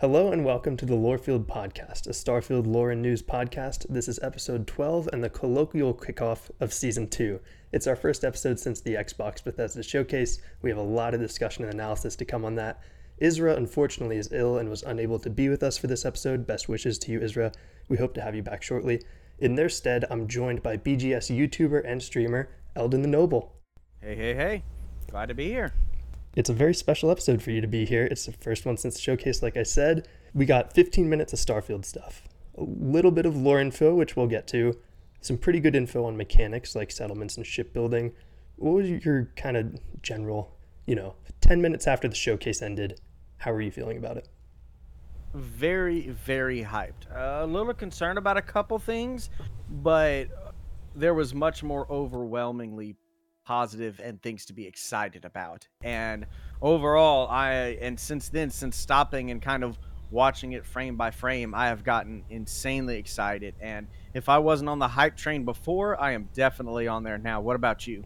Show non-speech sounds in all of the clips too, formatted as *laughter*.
Hello and welcome to the Lorefield Podcast, a Starfield lore and news podcast. This is episode 12 and the colloquial kickoff of season 2. It's our first episode since the Xbox Bethesda showcase. We have a lot of discussion and analysis to come on that. Isra unfortunately is ill and was unable to be with us for this episode. Best wishes to you, Isra. We hope to have you back shortly. In their stead, I'm joined by BGS YouTuber and streamer Eldon the Noble. Hey, hey, hey. Glad to be here. It's a very special episode for you to be here. It's the first one since the showcase, like I said. We got 15 minutes of Starfield stuff, a little bit of lore info, which we'll get to, some pretty good info on mechanics like settlements and shipbuilding. What was your kind of general, you know, 10 minutes after the showcase ended? How are you feeling about it? Very, very hyped. Uh, a little concerned about a couple things, but there was much more overwhelmingly positive and things to be excited about. And overall, I and since then, since stopping and kind of watching it frame by frame, I have gotten insanely excited. And if I wasn't on the hype train before, I am definitely on there now. What about you?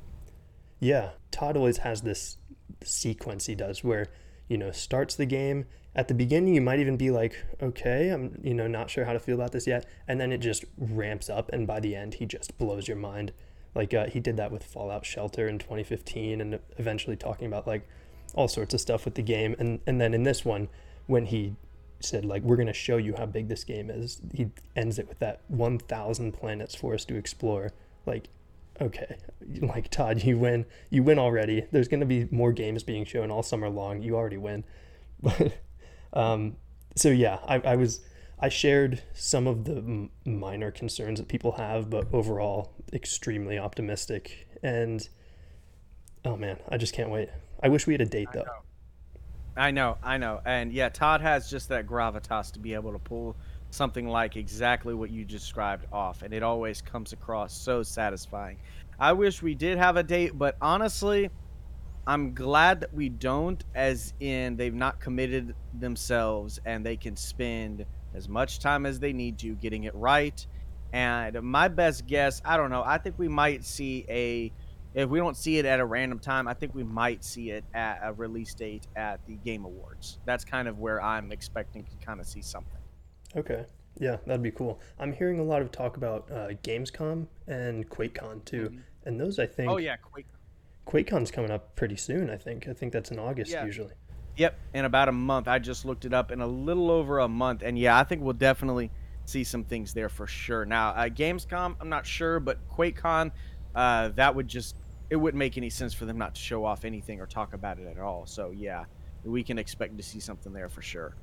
Yeah, Todd always has this sequence he does where, you know, starts the game. At the beginning, you might even be like, okay, I'm, you know, not sure how to feel about this yet. And then it just ramps up. And by the end, he just blows your mind. Like uh, he did that with Fallout Shelter in 2015, and eventually talking about like all sorts of stuff with the game. And and then in this one, when he said like we're going to show you how big this game is, he ends it with that 1,000 planets for us to explore. Like, okay, *laughs* like Todd, you win. You win already. There's going to be more games being shown all summer long. You already win. But *laughs* um, so yeah, I, I was I shared some of the m- minor concerns that people have, but overall, extremely optimistic. And oh man, I just can't wait. I wish we had a date though. I know, I know. And yeah, Todd has just that gravitas to be able to pull something like exactly what you described off, and it always comes across so satisfying. I wish we did have a date, but honestly, I'm glad that we don't, as in they've not committed themselves and they can spend as much time as they need to getting it right. And my best guess, I don't know, I think we might see a if we don't see it at a random time, I think we might see it at a release date at the Game Awards. That's kind of where I'm expecting to kind of see something. Okay. Yeah, that'd be cool. I'm hearing a lot of talk about uh, Gamescom and QuakeCon too, mm-hmm. and those I think. Oh yeah, Quake. QuakeCon's coming up pretty soon. I think. I think that's in August yeah. usually. Yep, in about a month. I just looked it up in a little over a month, and yeah, I think we'll definitely see some things there for sure. Now, uh, Gamescom, I'm not sure, but QuakeCon, uh, that would just it wouldn't make any sense for them not to show off anything or talk about it at all. So yeah, we can expect to see something there for sure.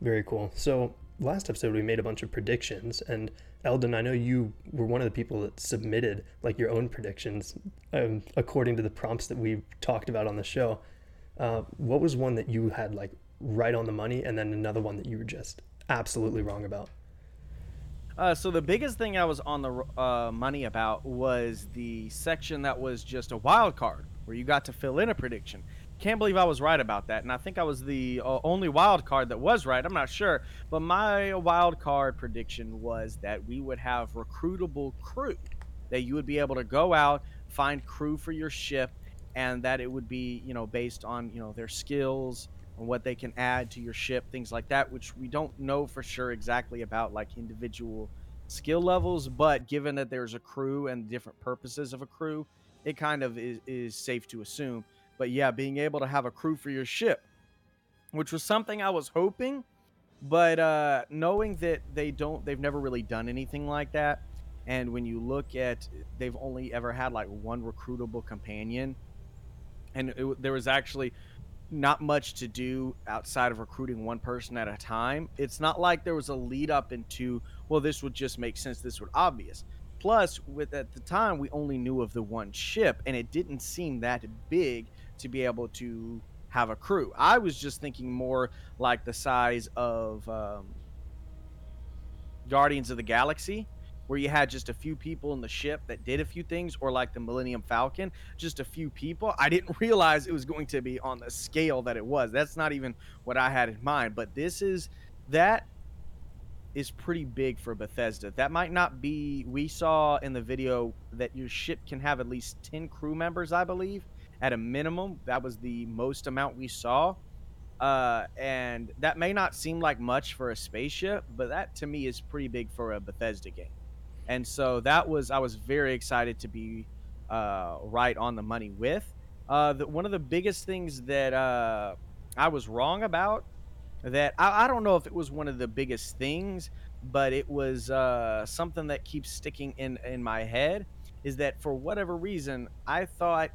Very cool. So last episode we made a bunch of predictions, and Eldon, I know you were one of the people that submitted like your own predictions um, according to the prompts that we talked about on the show. Uh, what was one that you had like right on the money, and then another one that you were just absolutely wrong about? Uh, so the biggest thing I was on the uh, money about was the section that was just a wild card, where you got to fill in a prediction. Can't believe I was right about that, and I think I was the uh, only wild card that was right. I'm not sure, but my wild card prediction was that we would have recruitable crew, that you would be able to go out, find crew for your ship, and that it would be you know based on you know their skills and what they can add to your ship things like that which we don't know for sure exactly about like individual skill levels but given that there's a crew and different purposes of a crew it kind of is, is safe to assume. But yeah being able to have a crew for your ship which was something i was hoping but uh knowing that they don't they've never really done anything like that and when you look at they've only ever had like one recruitable companion and it, there was actually not much to do outside of recruiting one person at a time. It's not like there was a lead up into, well, this would just make sense, this would obvious. Plus, with at the time we only knew of the one ship, and it didn't seem that big to be able to have a crew. I was just thinking more like the size of um, Guardians of the Galaxy, where you had just a few people in the ship that did a few things, or like the Millennium Falcon, just a few people. I didn't *laughs* realize it was going to be on the scale that it was. That's not even what I had in mind. But this is that is pretty big for Bethesda. That might not be. We saw in the video that your ship can have at least 10 crew members, I believe, at a minimum. That was the most amount we saw. Uh, and that may not seem like much for a spaceship, but that to me is pretty big for a Bethesda game. And so that was I was very excited to be uh, right on the money with. Uh, the, one of the biggest things that uh, I was wrong about that I, I, don't know if it was one of the biggest things, but it was uh, something that keeps sticking in in my head is that for whatever reason I thought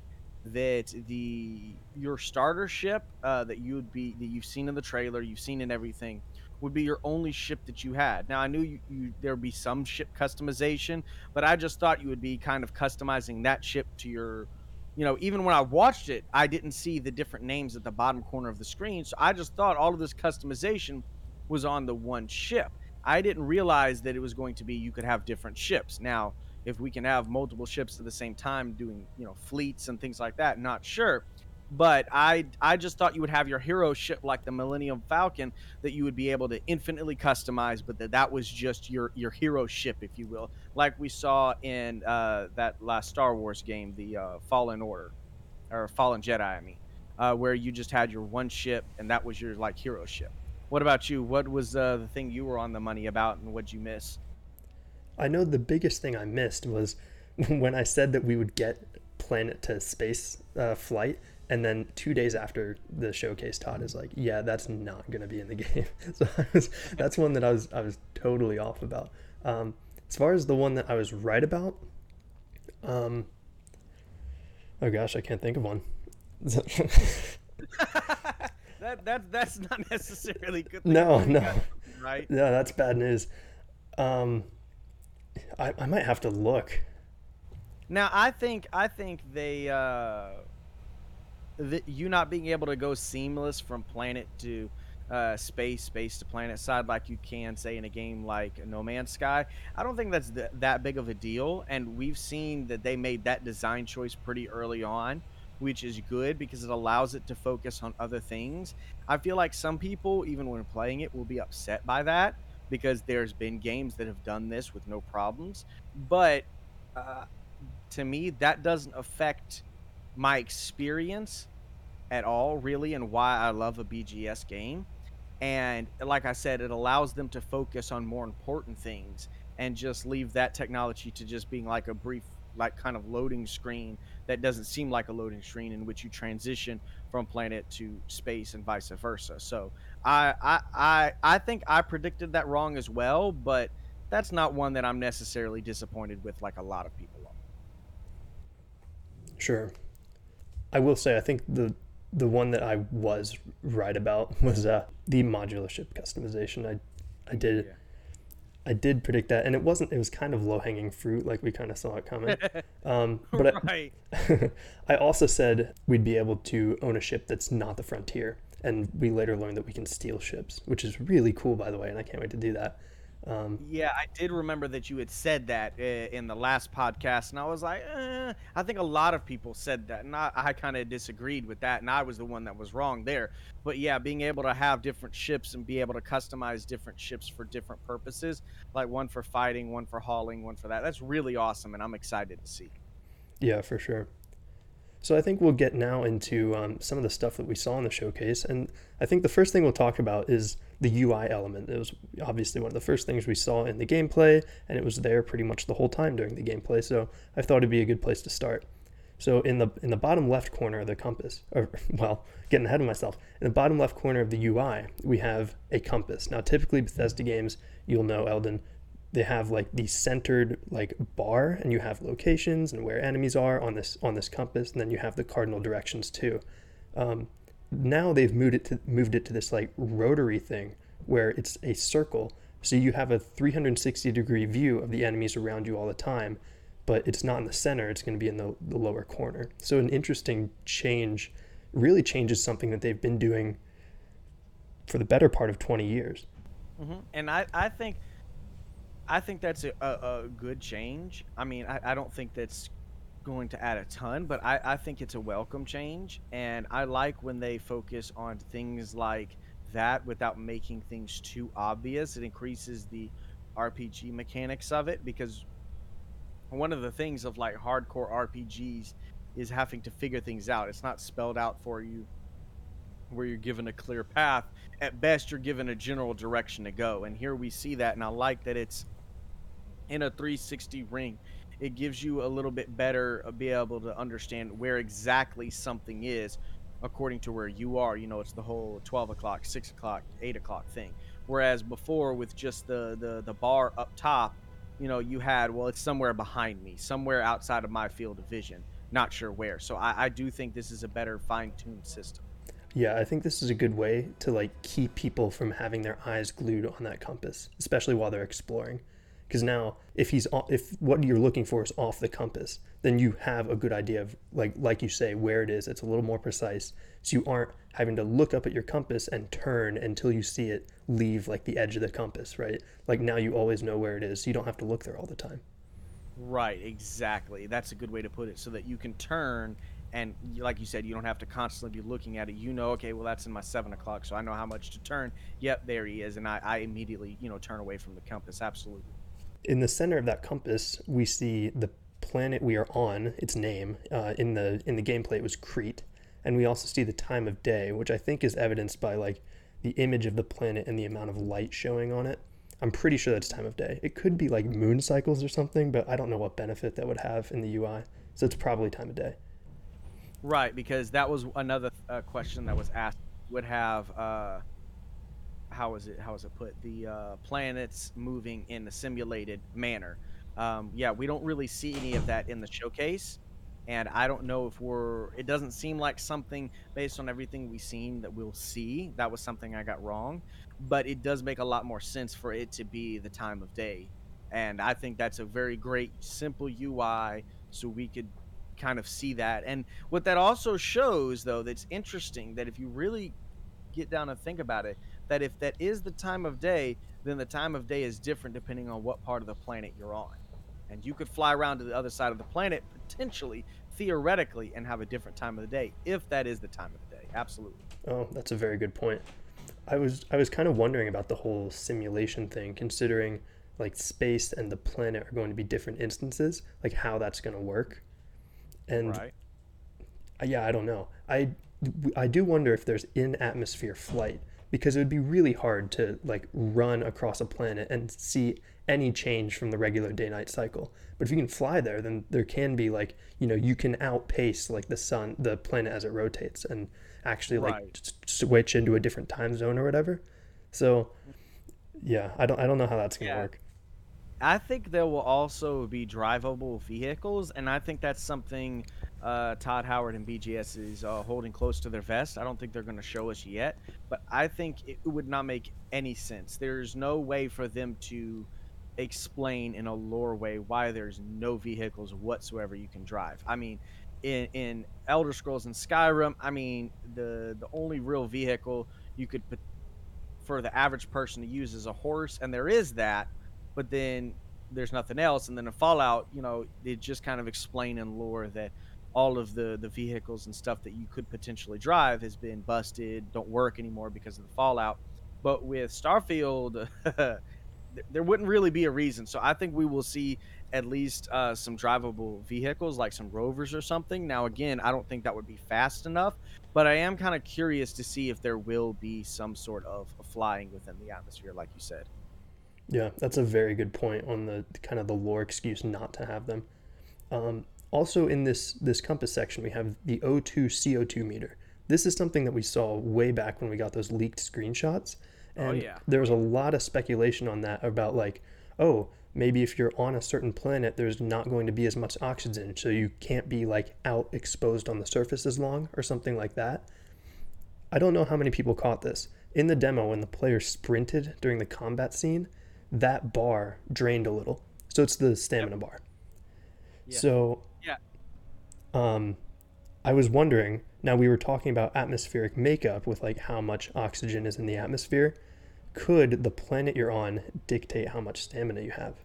that the your starter ship uh, that you would be that you've seen in the trailer, you've seen in everything, would be your only ship that you had. Now I knew you, you there would be some ship customization, but I just thought you would be kind of customizing that ship to your you know, even when I watched it, I didn't see the different names at the bottom corner of the screen. So I just thought all of this customization was on the one ship. I didn't realize that it was going to be you could have different ships. Now, if we can have multiple ships at the same time doing, you know, fleets and things like that, not sure but I I just thought you would have your hero ship like the Millennium Falcon that you would be able to infinitely customize, but that that was just your your hero ship, if you will, like we saw in uh, that last Star Wars game, the uh, Fallen Order or Fallen Jedi, I mean, uh, where you just had your one ship and that was your like hero ship. What about you? What was uh, the thing you were on the money about, and what'd you miss? I know the biggest thing I missed was *laughs* when I said that we would get planet to space uh, flight and then two days after the showcase, Todd is like, "Yeah, that's not going to be in the *laughs* game." so was, that's one that I was I was totally off about. Um, as far as the one that I was right about, um, oh gosh, I can't think of one. *laughs* that that that's not necessarily good. No, no, right? No, that's bad news. Um, I I might have to look. Now I think I think they. Uh the, you not being able to go seamless from planet to uh, space, space to planet side like you can say in a game like No Man's Sky. I don't think that's th- that big of a deal, and we've seen that they made that design choice pretty early on, which is good because it allows it to focus on other things. I feel like some people, even when playing it, will be upset by that because there's been games that have done this with no problems, but uh, to me, that doesn't affect my experience at all, really, and why I love a BGS game. And like I said, it allows them to focus on more important things and just leave that technology to just being like a brief, like kind of loading screen that doesn't seem like a loading screen in which you transition from planet to space and vice versa. So I I I, I think I predicted that wrong as well, but that's not one that I'm necessarily disappointed with like a lot of people are. Sure. I will say I think the the one that I was right about *laughs* was uh, the modular ship customization. I I did yeah. I did predict that, and it wasn't. It was kind of low hanging fruit, like we kind of saw it coming. *laughs* Um, but right. I, *laughs* I also said we'd be able to own a ship that's not the frontier, and we later learned that we can steal ships, which is really cool, by the way, and I can't wait to do that. Um, yeah, I did remember that you had said that uh, in the last podcast, and I was like, eh. I think a lot of people said that, and I, I kind of disagreed with that, and I was the one that was wrong there. But yeah, being able to have different ships and be able to customize different ships for different purposes, like one for fighting, one for hauling, one for that, that's really awesome, and I'm excited to see. Yeah, for sure. So I think we'll get now into um, some of the stuff that we saw in the showcase, and I think the first thing we'll talk about is the UI element. It was obviously one of the first things we saw in the gameplay, and it was there pretty much the whole time during the gameplay. So I thought it'd be a good place to start. So in the in the bottom left corner of the compass, or *laughs* well, getting ahead of myself, in the bottom left corner of the UI, we have a compass. Now, typically Bethesda games, you'll know Eldon, they have like the centered like bar, and you have locations and where enemies are on this on this compass, and then you have the cardinal directions too. Um, now they've moved it to moved it to this like rotary thing where it's a circle. So you have a 360 degree view of the enemies around you all the time but it's not in the center. It's going to be in the, the lower corner. So an interesting change really changes something that they've been doing for the better part of 20 years. Mm-hmm. and I, I think i think that's a, a, a good change. I mean I, I don't think that's going to add a ton, but I, I think it's a welcome change. And I like when they focus on things like that without making things too obvious. It increases the RPG mechanics of it because one of the things of like hardcore RPGs is having to figure things out. It's not spelled out for you where you're given a clear path. At best, you're given a general direction to go. And here we see that, and I like that it's in a 360 ring. It gives you a little bit better uh, be able to understand where exactly something is according to where you are. You know, it's the whole 12 o'clock, 6 o'clock, 8 o'clock thing. Whereas before, with just the, the, the bar up top, you know, you had, well, it's somewhere behind me, somewhere outside of my field of vision. Not sure where. So I, I do think this is a better fine tuned system. Yeah, I think this is a good way to like keep people from having their eyes glued on that compass, especially while they're exploring. Because now, if he's if what you're looking for is off the compass, then you have a good idea of like like you say where it is. It's a little more precise, so you aren't having to look up at your compass and turn until you see it leave like the edge of the compass, right? Like now you always know where it is, so you don't have to look there all the time. Right, exactly. That's a good way to put it, so that you can turn and like you said, you don't have to constantly be looking at it. You know, okay, well that's in my seven o'clock, so I know how much to turn. Yep, there he is, and I, I immediately you know turn away from the compass. Absolutely. In the center of that compass, we see the planet we are on. Its name uh, in the in the gameplay it was Crete, and we also see the time of day, which I think is evidenced by like the image of the planet and the amount of light showing on it. I'm pretty sure that's time of day. It could be like moon cycles or something, but I don't know what benefit that would have in the UI. So it's probably time of day. Right, because that was another uh, question that was asked. Would have uh, how was it? how is it put? The uh, planets moving in a simulated manner. Um, yeah, we don't really see any of that in the showcase, and I don't know if we're. It doesn't seem like something based on everything we've seen that we'll see. That was something I got wrong, but it does make a lot more sense for it to be the time of day, and I think that's a very great simple UI, so we could kind of see that. And what that also shows, though, that's interesting that if you really get down and think about it, that if that is the time of day, then the time of day is different depending on what part of the planet you're on. And you could fly around to the other side of the planet potentially, theoretically, and have a different time of the day if that is the time of the day. Absolutely. Oh, that's a very good point. I was I was kind of wondering about the whole simulation thing, considering like space and the planet are going to be different instances, like how that's going to work. And right. yeah, I don't know. I I do wonder if there's in atmosphere flight because it would be really hard to like run across a planet and see any change from the regular day night cycle. But if you can fly there, then there can be like, you know, you can outpace like the sun, the planet as it rotates and actually like right. switch into a different time zone or whatever. So yeah, I don't I don't know how that's going to yeah. work. I think there will also be drivable vehicles, and I think that's something uh, Todd Howard and BGS is uh, holding close to their vest. I don't think they're going to show us yet, but I think it would not make any sense. There's no way for them to explain in a lore way why there's no vehicles whatsoever you can drive. I mean, in, in Elder Scrolls and Skyrim, I mean, the the only real vehicle you could for the average person to use is a horse, and there is that but then there's nothing else. And then in Fallout, you know, they just kind of explain in lore that all of the the vehicles and stuff that you could potentially drive has been busted, don't work anymore because of the Fallout. But with Starfield, *laughs* there wouldn't really be a reason. So I think we will see at least uh, some drivable vehicles, like some rovers or something. Now, again, I don't think that would be fast enough, but I am kind of curious to see if there will be some sort of flying within the atmosphere, like you said. Yeah, that's a very good point on the kind of the lore excuse not to have them. Um, also, in this this compass section, we have the O2 CO2 meter. This is something that we saw way back when we got those leaked screenshots, oh, and oh, yeah. there was a lot of speculation on that about like, oh, maybe if you're on a certain planet, there's not going to be as much oxygen, so you can't be like out exposed on the surface as long, or something like that. I don't know how many people caught this in the demo when the player sprinted during the combat scene that bar drained a little. So it's the stamina yep. bar. Yeah. So yeah. Um, I was wondering. Now we were talking about atmospheric makeup with like how much oxygen is in the atmosphere. Could the planet you're on dictate how much stamina you have?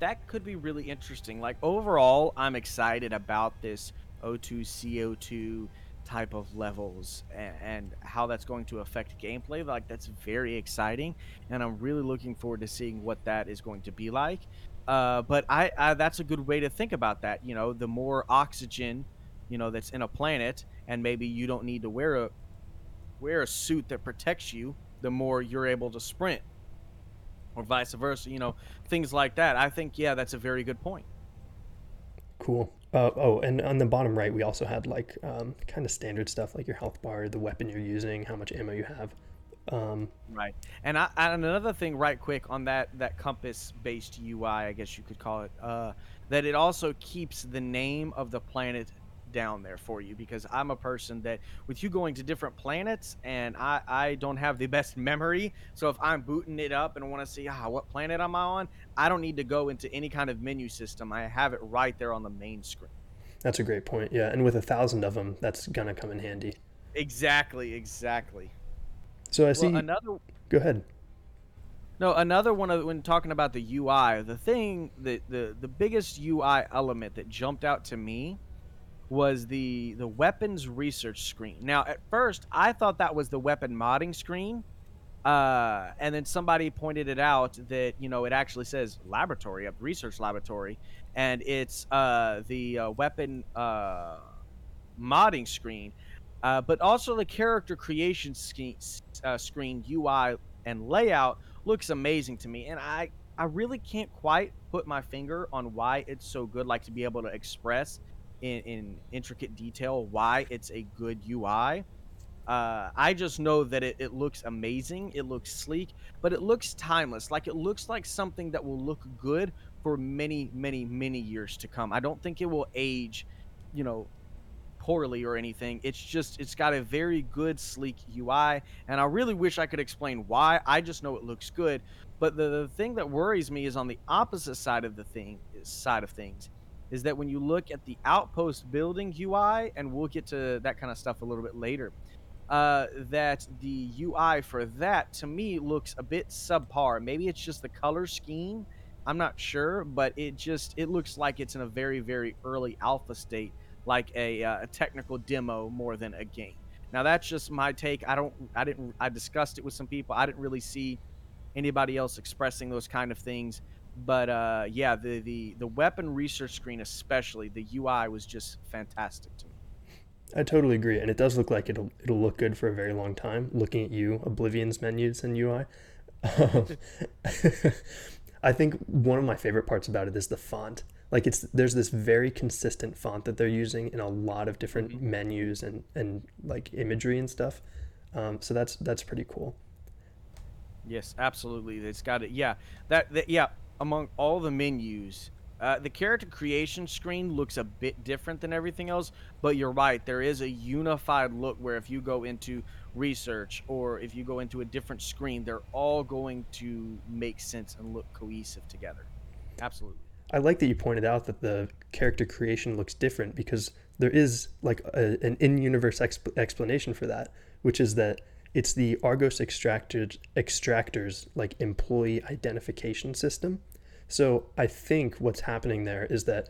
That could be really interesting. Like overall, I'm excited about this O2 CO2 type of levels and, and, how that's going to affect gameplay. Like that's very exciting, and I'm really looking forward to seeing what that is going to be like. Uh, but I, I, that's a good way to think about that. You know, the more oxygen, you know, that's in a planet, and maybe you don't need to wear a wear a suit that protects you, the more you're able to sprint, or vice versa. You know, things like that. I think yeah, that's a very good point. Cool. Uh, oh, and on the bottom right, we also had like um, kind of standard stuff like your health bar, the weapon you're using, how much ammo you have. Um, right. And, I, and another thing, right quick, on that that compass-based UI, I guess you could call it, uh, that it also keeps the name of the planet down there for you because I'm a person that with you going to different planets and I, I don't have the best memory. So if I'm booting it up and want to see ah, what planet am I on, I don't need to go into any kind of menu system. I have it right there on the main screen. That's a great point. Yeah, and with a thousand of them, that's gonna come in handy. Exactly, exactly. So I see. Well, another. Go ahead. No, another one of when talking about the UI, the thing that the the biggest UI element that jumped out to me was the the weapons research screen. Now, at first, I thought that was the weapon modding screen, uh, and then somebody pointed it out that you know it actually says laboratory, a research laboratory, and it's uh, the uh, weapon uh, modding screen, uh, but also the character creation ske- uh, screen UI and layout looks amazing to me, and I I really can't quite put my finger on why it's so good, like to be able to express in, in intricate detail why it's a good UI. Uh, I just know that it, it looks amazing. It looks sleek, but it looks timeless. Like it looks like something that will look good for many, many, many years to come. I don't think it will age, you know, poorly or anything. It's just it's got a very good sleek UI, and I really wish I could explain why. I just know it looks good. But the, the thing that worries me is on the opposite side of the thing side of things is that when you look at the outpost building UI, and we'll get to that kind of stuff a little bit later, uh, that the UI for that to me looks a bit subpar. Maybe it's just the color scheme. I'm not sure, but it just it looks like it's in a very very early alpha state, like a, uh, a technical demo more than a game. Now that's just my take. I don't I didn't I discussed it with some people. I didn't really see anybody else expressing those kind of things. But uh, yeah, the, the the weapon research screen, especially the UI, was just fantastic to me. I totally agree, and it does look like it'll it'll look good for a very long time. Looking at you, Oblivion's menus and UI. *laughs* *laughs* I think one of my favorite parts about it is the font. Like it's there's this very consistent font that they're using in a lot of different mm-hmm. menus and and like imagery and stuff. Um, so that's that's pretty cool. Yes, absolutely. It's got it. Yeah, that, that yeah among all the menus, uh, the character creation screen looks a bit different than everything else, but you're right. There is a unified look where if you go into research or if you go into a different screen, they're all going to make sense and look cohesive together. Absolutely. I like that you pointed out that the character creation looks different because there is like a, an in-universe exp- explanation for that, which is that it's the Argos extracted extractors like employee identification system. So I think what's happening there is that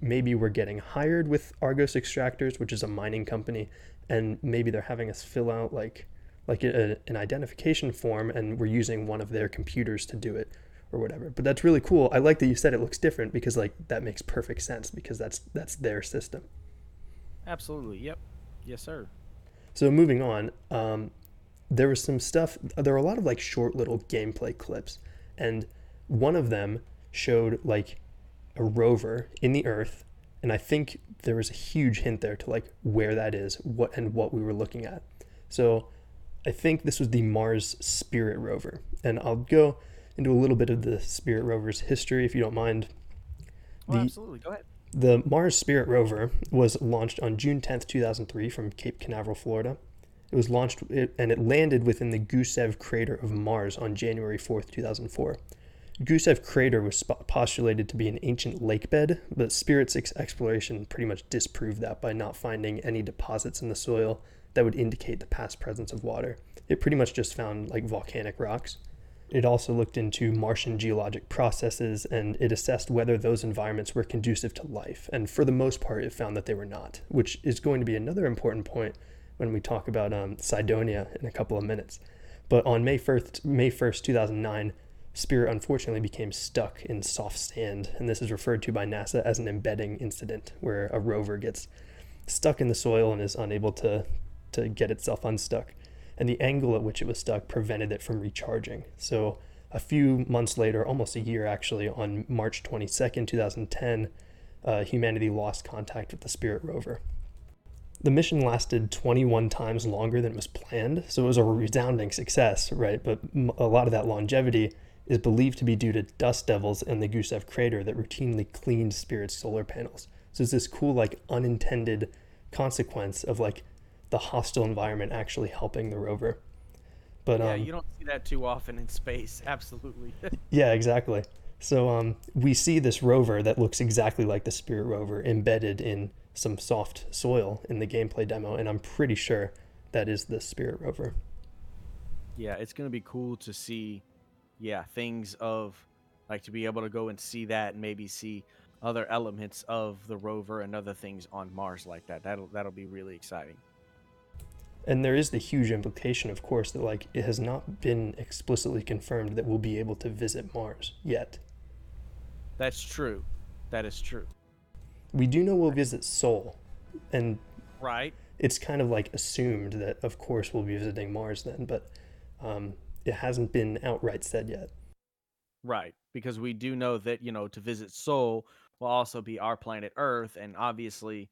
maybe we're getting hired with Argos extractors, which is a mining company, and maybe they're having us fill out like like a, an identification form, and we're using one of their computers to do it or whatever. But that's really cool. I like that you said it looks different because like that makes perfect sense because that's that's their system. Absolutely. Yep. Yes, sir. So moving on, um, there was some stuff there were a lot of like short little gameplay clips and one of them showed like a rover in the earth and i think there was a huge hint there to like where that is what and what we were looking at so i think this was the mars spirit rover and i'll go into a little bit of the spirit rover's history if you don't mind oh, the, absolutely go ahead the mars spirit rover was launched on june 10th 2003 from cape canaveral florida it was launched and it landed within the Gusev crater of Mars on January 4th, 2004. Gusev crater was postulated to be an ancient lake bed, but Spirit's exploration pretty much disproved that by not finding any deposits in the soil that would indicate the past presence of water. It pretty much just found like volcanic rocks. It also looked into Martian geologic processes and it assessed whether those environments were conducive to life. And for the most part, it found that they were not, which is going to be another important point when we talk about um, Cydonia in a couple of minutes. But on May 1st, May 1st, 2009, Spirit unfortunately became stuck in soft sand, and this is referred to by NASA as an embedding incident, where a rover gets stuck in the soil and is unable to, to get itself unstuck. And the angle at which it was stuck prevented it from recharging. So a few months later, almost a year actually, on March 22nd, 2010, uh, humanity lost contact with the Spirit rover. The mission lasted 21 times longer than it was planned, so it was a resounding success, right? But a lot of that longevity is believed to be due to dust devils in the Gusev crater that routinely cleaned Spirit's solar panels. So it's this cool, like, unintended consequence of like the hostile environment actually helping the rover. But yeah, um, you don't see that too often in space. Absolutely. *laughs* yeah, exactly. So um, we see this rover that looks exactly like the Spirit rover embedded in some soft soil in the gameplay demo, and I'm pretty sure that is the Spirit rover. Yeah, it's gonna be cool to see, yeah, things of like to be able to go and see that and maybe see other elements of the rover and other things on Mars like that. That'll that'll be really exciting. And there is the huge implication, of course, that like it has not been explicitly confirmed that we'll be able to visit Mars yet. That's true. That is true. We do know we'll visit Sol, and right. It's kind of like assumed that, of course, we'll be visiting Mars then, but um, it hasn't been outright said yet. Right, because we do know that you know to visit Sol will also be our planet Earth, and obviously,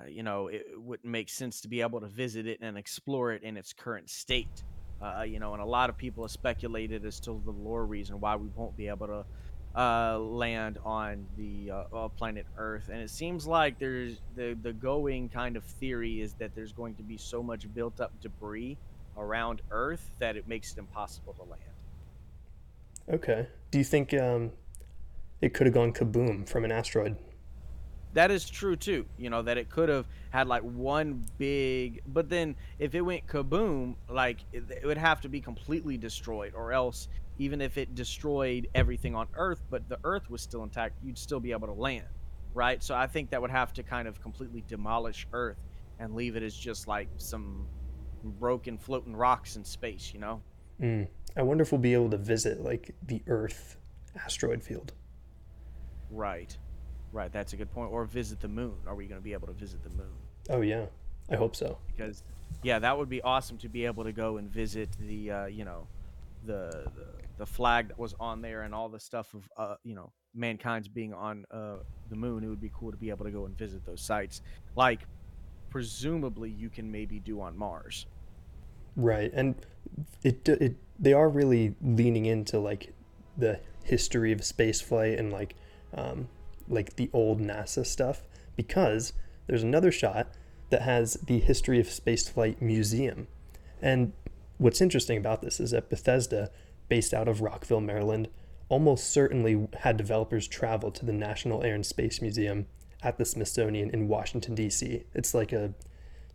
uh, you know, it wouldn't make sense to be able to visit it and explore it in its current state. Uh, you know, and a lot of people have speculated as to the lore reason why we won't be able to uh, land on the uh, planet Earth. And it seems like there's the the going kind of theory is that there's going to be so much built up debris around Earth that it makes it impossible to land. Okay. Do you think um, it could have gone kaboom from an asteroid. That is true too. You know that it could have had like one big, but then if it went kaboom, like it, it would have to be completely destroyed, or else even if it destroyed everything on Earth, but the Earth was still intact, you'd still be able to land, right? So I think that would have to kind of completely demolish Earth and leave it as just like some broken floating rocks in space, you know? Mm. I wonder if we'll be able to visit like the Earth asteroid field. Right. Right, that's a good point. Or visit the moon. Are we going to be able to visit the moon? Oh yeah, I hope so. Because, yeah, that would be awesome to be able to go and visit the, uh, you know, the, the, the flag that was on there and all the stuff of, uh, you know, mankind's being on uh, the moon. It would be cool to be able to go and visit those sites, like presumably you can maybe do on Mars. Right, and it it they are really leaning into like the history of space flight and like um, like the old NASA stuff because there's another shot that has the History of Spaceflight Museum. And what's interesting about this is that Bethesda, based out of Rockville, Maryland, almost certainly had developers travel to the National Air and Space Museum at the Smithsonian in Washington, D.C. It's like a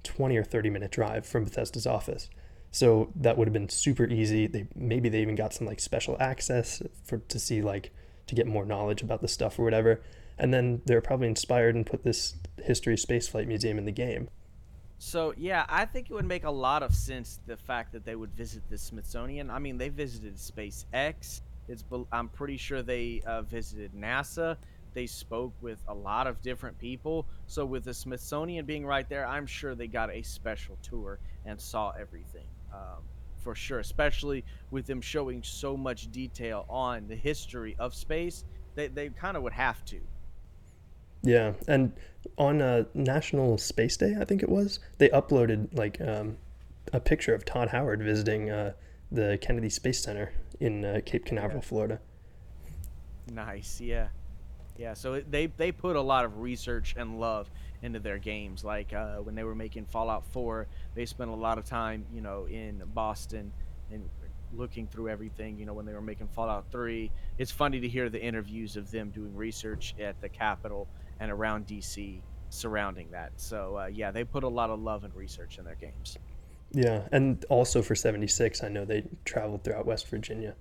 20 or 30 minute drive from Bethesda's office. So that would have been super easy. They maybe they even got some like special access for to see like to get more knowledge about the stuff or whatever. And then they're probably inspired and put this history spaceflight museum in the game. So yeah, I think it would make a lot of sense the fact that they would visit the Smithsonian. I mean, they visited SpaceX. It's I'm pretty sure they uh, visited NASA. They spoke with a lot of different people. So with the Smithsonian being right there, I'm sure they got a special tour and saw everything. Um, for sure, especially with them showing so much detail on the history of space. They, they kind of would have to. Yeah, and on uh, National Space Day, I think it was, they uploaded like um, a picture of Todd Howard visiting uh, the Kennedy Space Center in uh, Cape Canaveral, yeah. Florida. Nice, yeah, yeah. So they they put a lot of research and love into their games. Like uh, when they were making Fallout 4, they spent a lot of time, you know, in Boston and looking through everything. You know, when they were making Fallout 3, it's funny to hear the interviews of them doing research at the Capitol and around DC surrounding that. So uh, yeah, they put a lot of love and research in their games. Yeah, and also for 76, I know they traveled throughout West Virginia.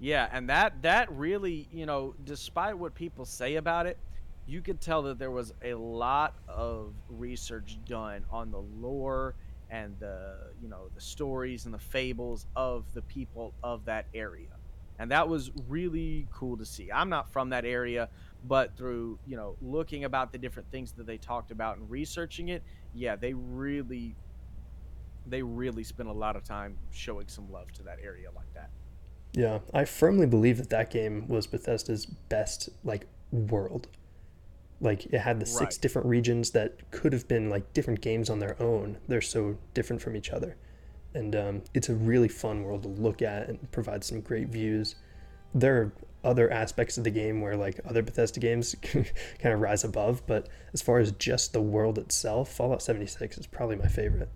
Yeah, and that that really, you know, despite what people say about it, you could tell that there was a lot of research done on the lore and the you know the stories and the fables of the people of that area and that was really cool to see i'm not from that area but through you know looking about the different things that they talked about and researching it yeah they really they really spent a lot of time showing some love to that area like that. Yeah, I firmly believe that that game was Bethesda's best like world. Like it had the six different regions that could have been like different games on their own. They're so different from each other, and um, it's a really fun world to look at and provides some great views. There are other aspects of the game where like other Bethesda games *laughs* kind of rise above, but as far as just the world itself, Fallout 76 is probably my favorite.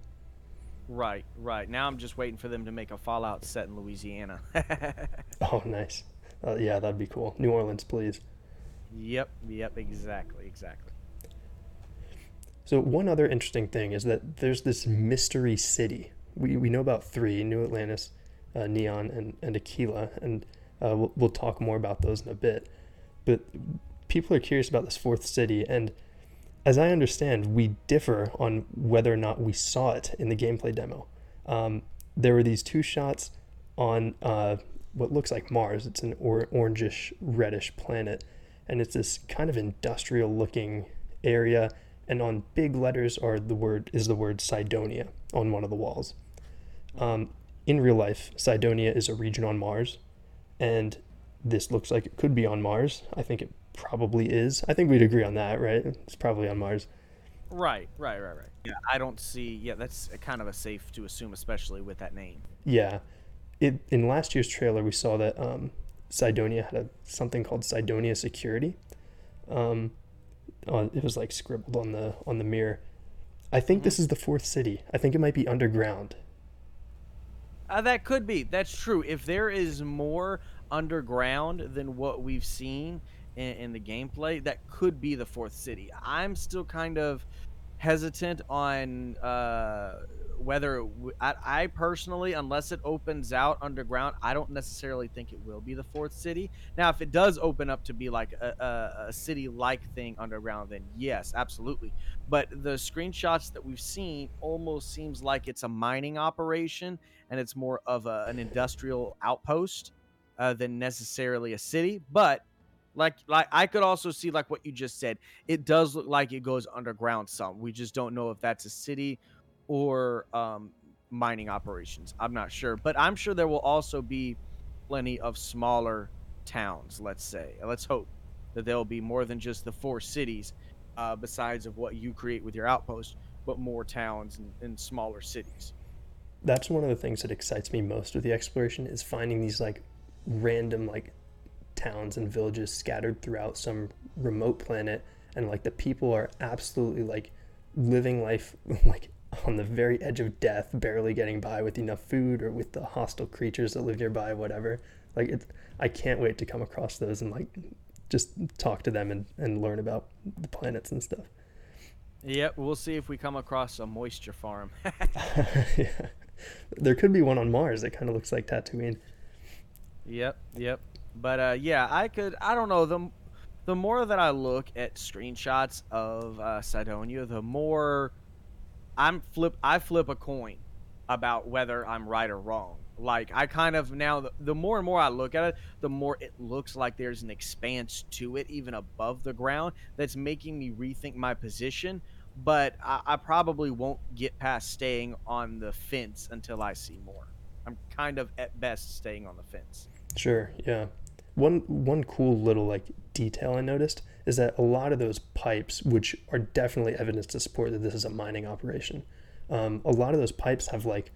Right, right. Now I'm just waiting for them to make a Fallout set in Louisiana. *laughs* Oh, nice. Uh, yeah, that'd be cool. New Orleans, please. yep, yep, exactly, exactly. So one other interesting thing is that there's this mystery city. We, we know about three: New Atlantis, uh, Neon, and, and Akila, and uh, we'll, we'll talk more about those in a bit. But people are curious about this fourth city, and as I understand, we differ on whether or not we saw it in the gameplay demo. Um, there were these two shots on uh, what looks like Mars. It's an or- orangish reddish planet, and it's this kind of industrial looking area. And on big letters are the word is the word Cydonia on one of the walls. Um, in real life, Cydonia is a region on Mars, and this looks like it could be on Mars. I think it probably is. I think we'd agree on that, right? It's probably on Mars. Right, right, right, right. Yeah, I don't see. Yeah, that's kind of a safe to assume, especially with that name. Yeah. It, in last year's trailer, we saw that um, Cydonia had a, something called Cydonia Security. Um, on, it was like scribbled on the on the mirror. I think this is the fourth city. I think it might be underground. Uh, that could be. That's true. If there is more underground than what we've seen in, in the gameplay, that could be the fourth city. I'm still kind of hesitant on uh, whether w- I, I personally, unless it opens out underground, I don't necessarily think it will be the fourth city. Now, if it does open up to be like a, a, a city-like thing underground, then yes, absolutely. But the screenshots that we've seen almost seems like it's a mining operation and it's more of a, an industrial outpost uh, than necessarily a city. But like like I could also see like what you just said. It does look like it goes underground some. We just don't know if that's a city or um, mining operations. I'm not sure, but I'm sure there will also be plenty of smaller towns. Let's say, let's hope that there will be more than just the four cities, uh, besides of what you create with your outpost, but more towns and, and smaller cities. That's one of the things that excites me most with the exploration is finding these like random like towns and villages scattered throughout some remote planet and like the people are absolutely like living life *laughs* like on the very edge of death barely getting by with enough food or with the hostile creatures that live nearby whatever. Like it i can't wait to come across those and like just talk to them and, and learn about the planets and stuff. Yep, we'll see if we come across a moisture farm. *laughs* *laughs* yeah there could be one on mars that kind of looks like tatooine Yep, yep. But uh, yeah, I could. I don't know. The the more that I look at screenshots of uh, Cydonia, the more I'm flip. I flip a coin about whether I'm right or wrong. Like I kind of now, the, the more and more I look at it, the more it looks like there's an expanse to it, even above the ground, that's making me rethink my position. But I, I probably won't get past staying on the fence until I see more. I'm kind of at best staying on the fence. Sure, yeah. One one cool little like detail I noticed is that a lot of those pipes, which are definitely evidence to support that this is a mining operation, um, a lot of those pipes have like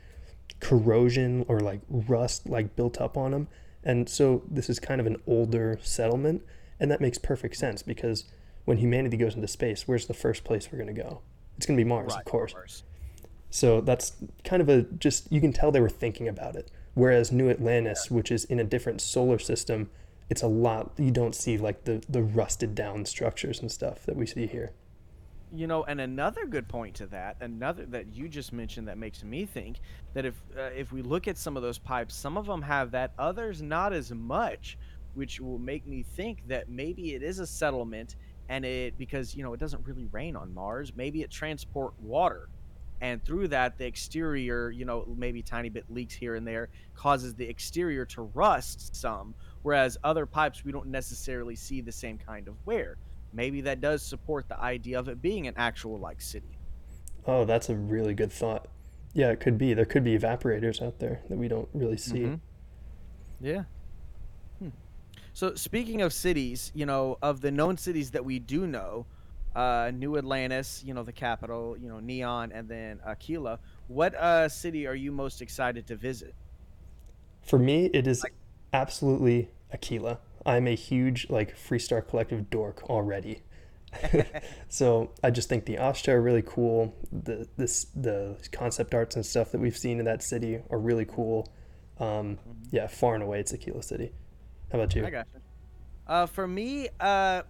corrosion or like rust like built up on them, and so this is kind of an older settlement, and that makes perfect sense because when humanity goes into space, where's the first place we're gonna go? It's gonna be Mars, of course. So that's kind of a just you can tell they were thinking about it. Whereas New Atlantis, which is in a different solar system, it's a lot you don't see like the the rusted down structures and stuff that we see here. You know, and another good point to that, another that you just mentioned that makes me think that if uh, if we look at some of those pipes, some of them have that, others not as much, which will make me think that maybe it is a settlement and it because you know it doesn't really rain on Mars, maybe it transport water and through that the exterior you know maybe tiny bit leaks here and there causes the exterior to rust some whereas other pipes we don't necessarily see the same kind of wear maybe that does support the idea of it being an actual like city Oh, that's a really good thought. Yeah, it could be. There could be evaporators out there that we don't really see. Mhm. Yeah. So speaking of cities, you know, of the known cities that we do know, uh, New Atlantis, you know, the capital, you know, Neon, and then Akila. What uh, city are you most excited to visit? For me, it is absolutely Akila. I'm a huge like Freestar Collective dork already. *laughs* so I just think the Ashta are really cool. The this the concept arts and stuff that we've seen in that city are really cool. Um, yeah, far and away, it's Akila City. How about you? I. Uh, for me, uh,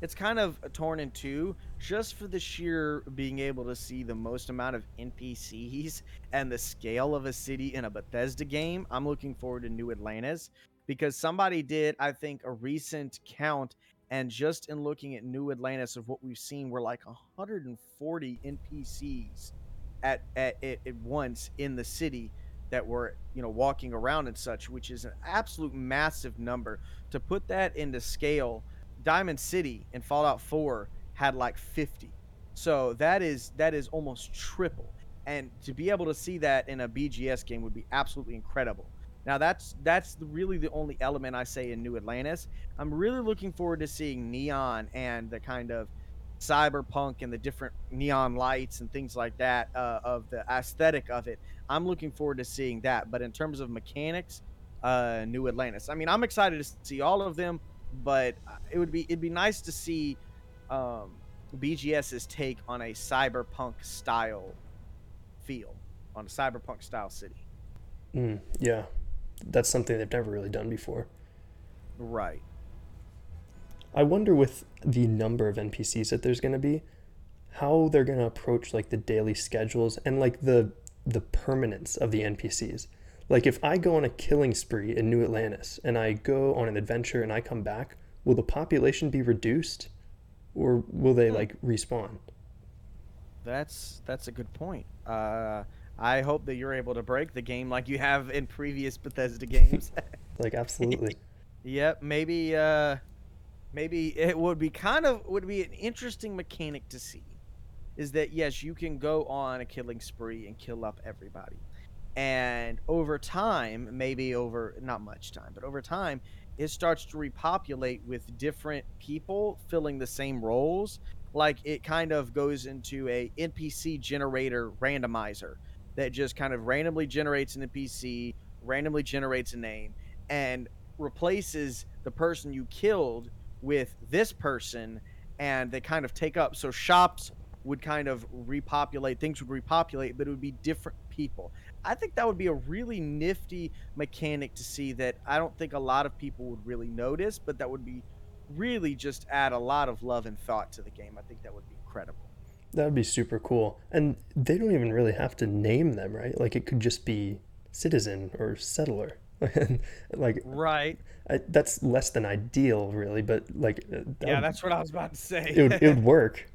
it's kind of torn in two, just for the sheer being able to see the most amount of NPCs and the scale of a city in a Bethesda game. I'm looking forward to New Atlantis because somebody did, I think, a recent count, and just in looking at New Atlantis of what we've seen, we're like 140 NPCs at, at, at once in the city that were you know walking around and such which is an absolute massive number. To put that into scale diamond city in fallout 4 had like 50 so that is that is almost triple. And to be able to see that in a bgs game would be absolutely incredible. Now that's that's really the only element i say in new atlantis. I'm really looking forward to seeing neon and the kind of cyberpunk and the different neon lights and things like that uh, of the aesthetic of it i'm looking forward to seeing that. But in terms of mechanics uh, new atlantis i mean i'm excited to see all of them but uh, it would be it'd be nice to see um, bgs's take on a cyberpunk style feel on a cyberpunk style city. Mm, yeah, that's something they've never really done before. right I wonder with the number of NPCs that there's going to be, how they're going to approach like the daily schedules and like the the permanence of the NPCs. Like if I go on a killing spree in New Atlantis and I go on an adventure and I come back, will the population be reduced or will they Hmm. like respawn? That's that's a good point. Uh, I hope that you're able to break the game like you have in previous Bethesda games. *laughs* Like absolutely. *laughs* yep, maybe uh, maybe it would be kind of would be an interesting mechanic to see. Is that yes, you can go on a killing spree and kill up everybody, and over time, maybe over not much time, but over time, it starts to repopulate with different people filling the same roles. Like it kind of goes into a NPC generator randomizer that just kind of randomly generates an NPC, randomly generates a name, and replaces the person you killed with this person, and they kind of take up. So shops would kind of repopulate, things would repopulate, but it would be different people. I think that would be a really nifty mechanic to see that I don't think a lot of people would really notice, but that would be really just add a lot of love and thought to the game. I think that would be incredible. That would be super cool. And they don't even really have to name them, right? Like it could just be citizen or settler. *laughs* like Right. I, that's less than ideal, really, but like uh, that Yeah, would- that's what I was about to say. it would, it would *laughs* work.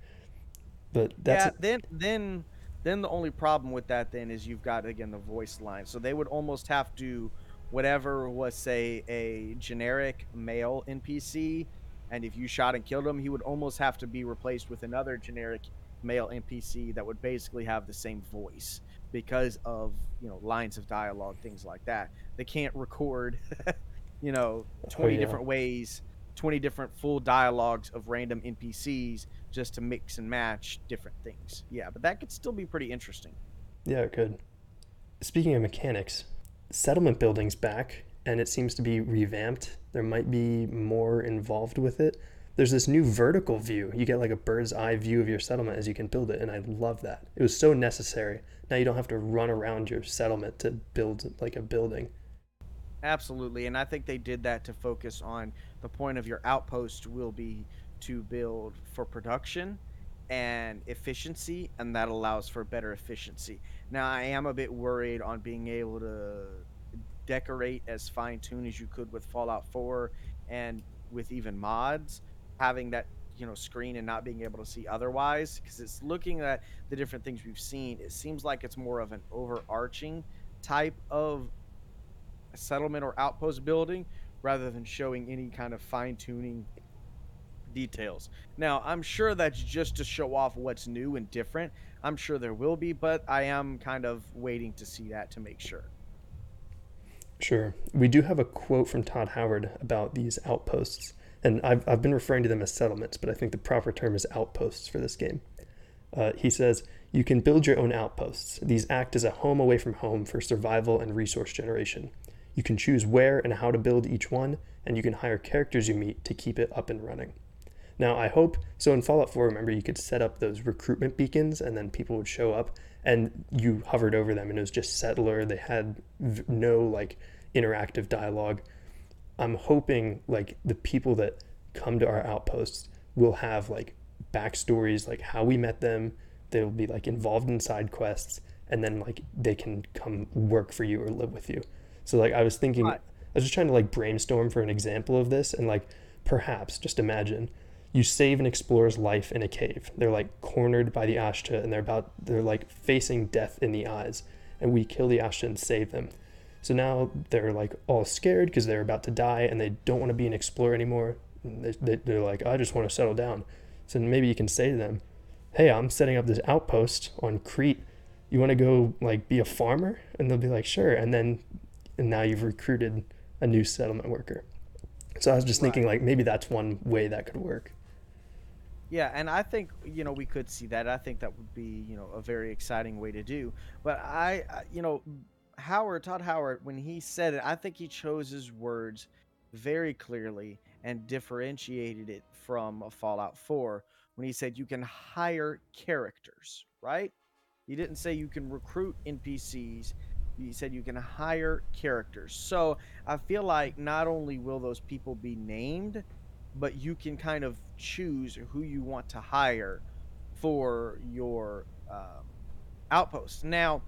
But that's yeah, then then then the only problem with that then is you've got again the voice line. So they would almost have to whatever was say a generic male NPC and if you shot and killed him, he would almost have to be replaced with another generic male NPC that would basically have the same voice because of, you know, lines of dialogue, things like that. They can't record *laughs* you know, 20 Oh, yeah. different ways, 20 different full dialogues of random NPCs just to mix and match different things. Yeah, but that could still be pretty interesting. Yeah, it could. Speaking of mechanics, settlement building's back and it seems to be revamped. There might be more involved with it. There's this new vertical view. You get like a bird's eye view of your settlement as you can build it, and I love that. It was so necessary. Now you don't have to run around your settlement to build like a building. Absolutely, and I think they did that to focus on the point of your outpost will be to build for production and efficiency, and that allows for better efficiency. Now, I am a bit worried on being able to decorate as fine tuned as you could with Fallout 4 and with even mods, having that you know screen and not being able to see otherwise because it's looking at the different things we've seen it seems like it's more of an overarching type of settlement or outpost building rather than showing any kind of fine tuning details. Now, I'm sure that's just to show off what's new and different. I'm sure there will be, but I am kind of waiting to see that to make sure. Sure. We do have a quote from Todd Howard about these outposts, and I've, I've been referring to them as settlements, but I think the proper term is outposts for this game. Uh, he says, You can build your own outposts. These act as a home away from home for survival and resource generation. You can choose where and how to build each one, and you can hire characters you meet to keep it up and running. Now, I hope so. In Fallout 4, remember, you could set up those recruitment beacons, and then people would show up, and you hovered over them, and it was just settler. They had no like interactive dialogue. I'm hoping like the people that come to our outposts will have like backstories, like how we met them. They'll be like involved in side quests, and then like they can come work for you or live with you. So like I was thinking, I was just trying to like brainstorm for an example of this, and like perhaps just imagine you save an explorer's life in a cave. They're like cornered by the Ashta, and they're about they're like facing death in the eyes, and we kill the Ashta and save them. So now they're like all scared because they're about to die and they don't want to be an explorer anymore. They, they, are like, I just want to settle down. So maybe you can say to them, Hey, I'm setting up this outpost on Kreet. You want to go like be a farmer? And they'll be like, Sure. And then and now you've recruited a new settlement worker. So I was just right. thinking like maybe that's one way that could work. Yeah, and I think you know we could see that. I think that would be you know a very exciting way to do. But I, you know, Howard, Todd Howard, when he said it, I think he chose his words very clearly and differentiated it from a Fallout 4 when he said you can hire characters, right? He didn't say you can recruit NPCs. He said you can hire characters. So I feel like not only will those people be named, but you can kind of choose who you want to hire for your um, outpost. Now,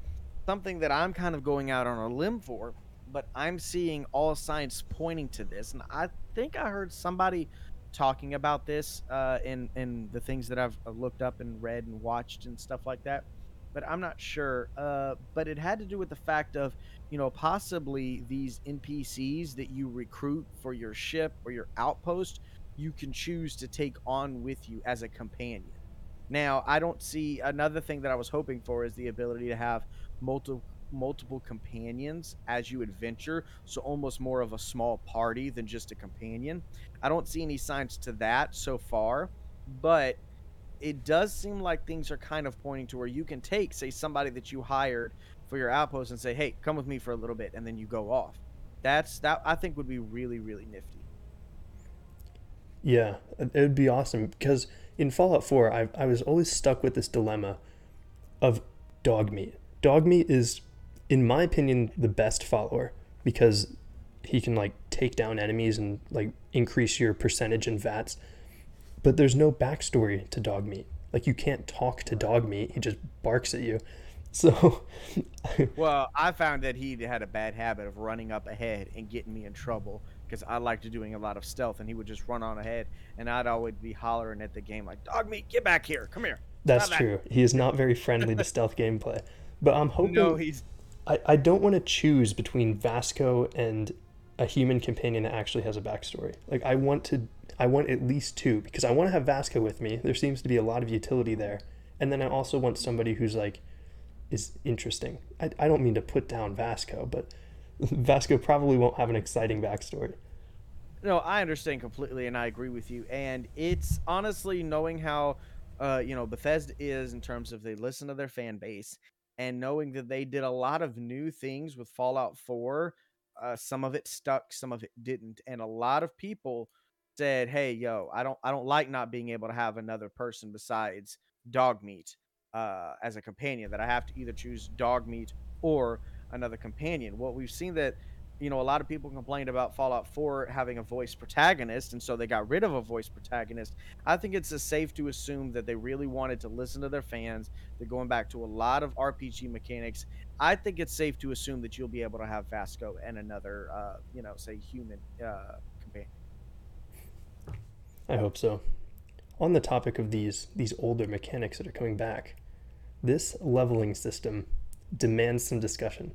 something that I'm kind of going out on a limb for, but I'm seeing all signs pointing to this. And I think I heard somebody talking about this uh, in in the things that I've looked up and read and watched and stuff like that. But I'm not sure. Uh, but it had to do with the fact of, you know, possibly these NPCs that you recruit for your ship or your outpost, you can choose to take on with you as a companion. Now, I don't see another thing that I was hoping for is the ability to have multiple multiple companions as you adventure so almost more of a small party than just a companion. I don't see any signs to that so far but it does seem like things are kind of pointing to where you can take say somebody that you hired for your outpost and say hey come with me for a little bit and then you go off. That's that i think would be really really nifty. Yeah it would be awesome because in fallout 4 I, I was always stuck with this dilemma of Dogmeat Dogmeat is, in my opinion, the best follower because he can like take down enemies and like increase your percentage in VATS. But there's no backstory to Dogmeat. Like you can't talk to Dogmeat. He just barks at you. *laughs* So Well, I found that he had a bad habit of running up ahead and getting me in trouble because I liked doing a lot of stealth and he would just run on ahead and I'd always be hollering at the game like, Dogmeat, get back here. Come here. That's true. He is not very friendly to stealth gameplay. But I'm hoping. No, he's. I, I don't want to choose between Vasco and a human companion that actually has a backstory. Like I want to, I want at least two because I want to have Vasco with me. There seems to be a lot of utility there, and then I also want somebody who's like, is interesting. I, I don't mean to put down Vasco, but *laughs* Vasco probably won't have an exciting backstory. No, I understand completely, and I agree with you. And it's honestly knowing how, uh, you know, Bethesda is in terms of they listen to their fan base and knowing that they did a lot of new things with Fallout 4, uh, some of it stuck, some of it didn't, and a lot of people said, "Hey, yo, I don't, I don't like not being able to have another person besides Dogmeat uh, as a companion. That I have to either choose dog meat or another companion." Well, we've seen that you know, a lot of people complained about Fallout 4 having a voice protagonist, and so they got rid of a voice protagonist. I think it's safe to assume that they really wanted to listen to their fans. They're going back to a lot of RPG mechanics. I think it's safe to assume that you'll be able to have Vasco and another, uh, you know, say human uh, companion. I hope so. On the topic of these these older mechanics that are coming back, this leveling system demands some discussion.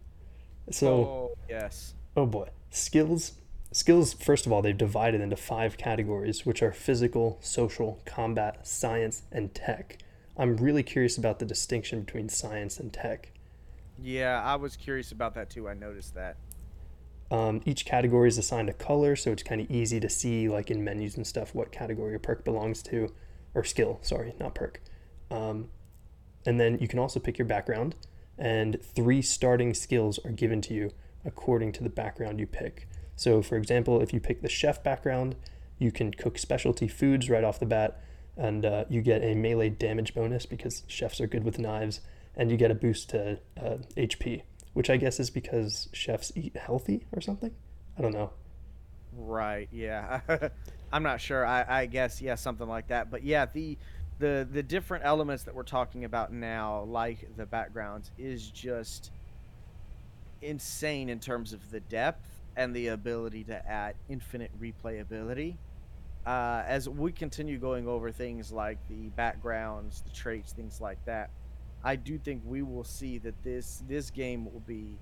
So, oh, yes oh boy, skills skills, first of all, they've divided into five categories, which are physical, social, combat, science, and tech. I'm really curious about the distinction between science and tech. Yeah, I was curious about that too. I noticed that. Um, each category is assigned a color, so it's kind of easy to see, like in menus and stuff, what category a perk belongs to, or skill, sorry, not perk. Um, and then you can also pick your background, and three starting skills are given to you according to the background you pick. So, for example, if you pick the chef background, you can cook specialty foods right off the bat, and uh, you get a melee damage bonus because chefs are good with knives, and you get a boost to uh, HP, which I guess is because chefs eat healthy or something. I don't know. Right. Yeah. *laughs* I'm not sure. I, I guess yeah, something like that. But yeah, the the the different elements that we're talking about now, like the backgrounds, is just insane in terms of the depth and the ability to add infinite replayability. Uh, as we continue going over things like the backgrounds, the traits, things like that, I do think we will see that this this game will be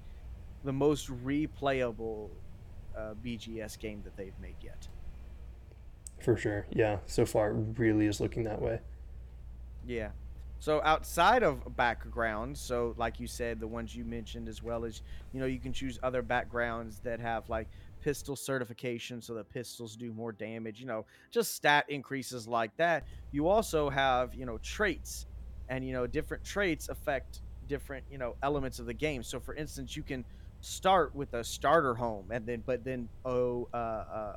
the most replayable uh, BGS game that they've made yet. For sure, yeah. So far, it really is looking that way. Yeah. So outside of backgrounds, so like you said, the ones you mentioned, as well as you know, you can choose other backgrounds that have like pistol certification, so the pistols do more damage. You know, just stat increases like that. You also have you know traits, and you know different traits affect different you know elements of the game. So for instance, you can start with a starter home, and then but then owe uh, uh,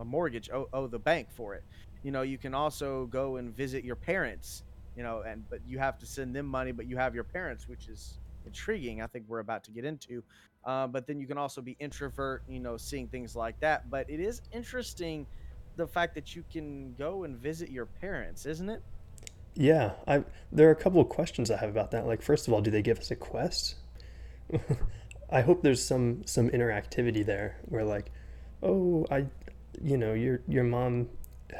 a mortgage, owe, owe the bank for it. You know, you can also go and visit your parents you know, and but you have to send them money, but you have your parents, which is intriguing. I think we're about to get into. Uh, but then you can also be introvert, you know, seeing things like that. But it is interesting the fact that you can go and visit your parents, isn't it? Yeah, I there are a couple of questions I have about that. Like, first of all, do they give us a quest? *laughs* I hope there's some some interactivity there where like, oh, I, you know, your your mom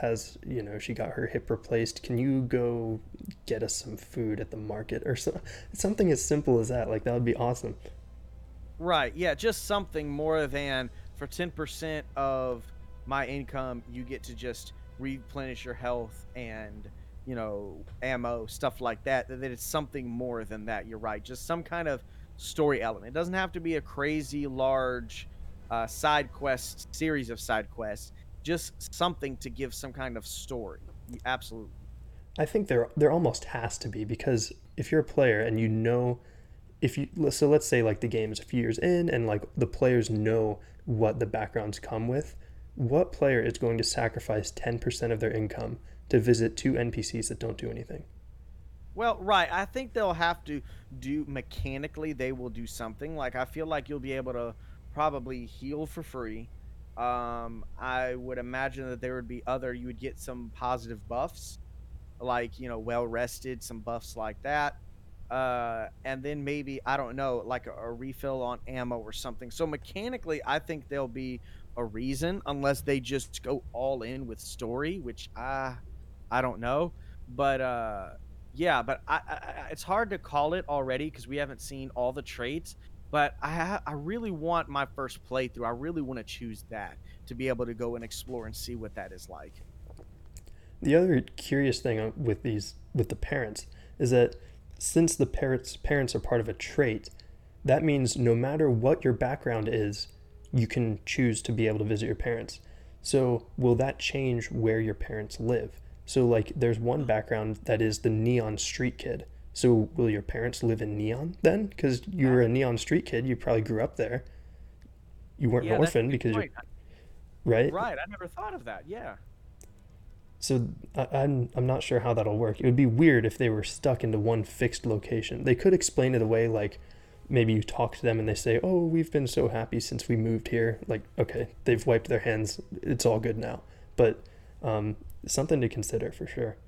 has you know she got her hip replaced. Can you go get us some food at the market or so, something as simple as that? Like that would be awesome. Right. Yeah just something more than for 10% of my income you get to just replenish your health and you know ammo stuff like that that it's something more than that. You're right. Just some kind of story element. It doesn't have to be a crazy large uh, side quest series of side quests just something to give some kind of story. Absolutely. I think there there almost has to be because if you're a player and you know if you so let's say like the game is a few years in and like the players know what the backgrounds come with, what player is going to sacrifice 10% of their income to visit two NPCs that don't do anything? Well, right. I think they'll have to do mechanically they will do something. Like I feel like you'll be able to probably heal for free um, I would imagine that there would be other. You would get some positive buffs, like you know, well rested, some buffs like that, uh, and then maybe I don't know, like a, a refill on ammo or something. So mechanically, I think there'll be a reason, unless they just go all in with story, which I, I don't know, but uh, yeah, but I, I, it's hard to call it already because we haven't seen all the traits but I ha- I really want my first playthrough. I really want to choose that to be able to go and explore and see what that is like. The other curious thing uh, with these with the parents is that since the parents parents are part of a trait, that means no matter what your background is, you can choose to be able to visit your parents. So will that change where your parents live? So like there's one mm. background that is the neon street kid so will your parents live in Neon then? Because you were a Neon Street kid, you probably grew up there. You weren't yeah, an orphan because you, right? Right. I never thought of that. Yeah. So I, I'm I'm not sure how that'll work. It would be weird if they were stuck into one fixed location. They could explain it away, like maybe you talk to them and they say, "Oh, we've been so happy since we moved here." Like, okay, they've wiped their hands. It's all good now. But um, something to consider for sure.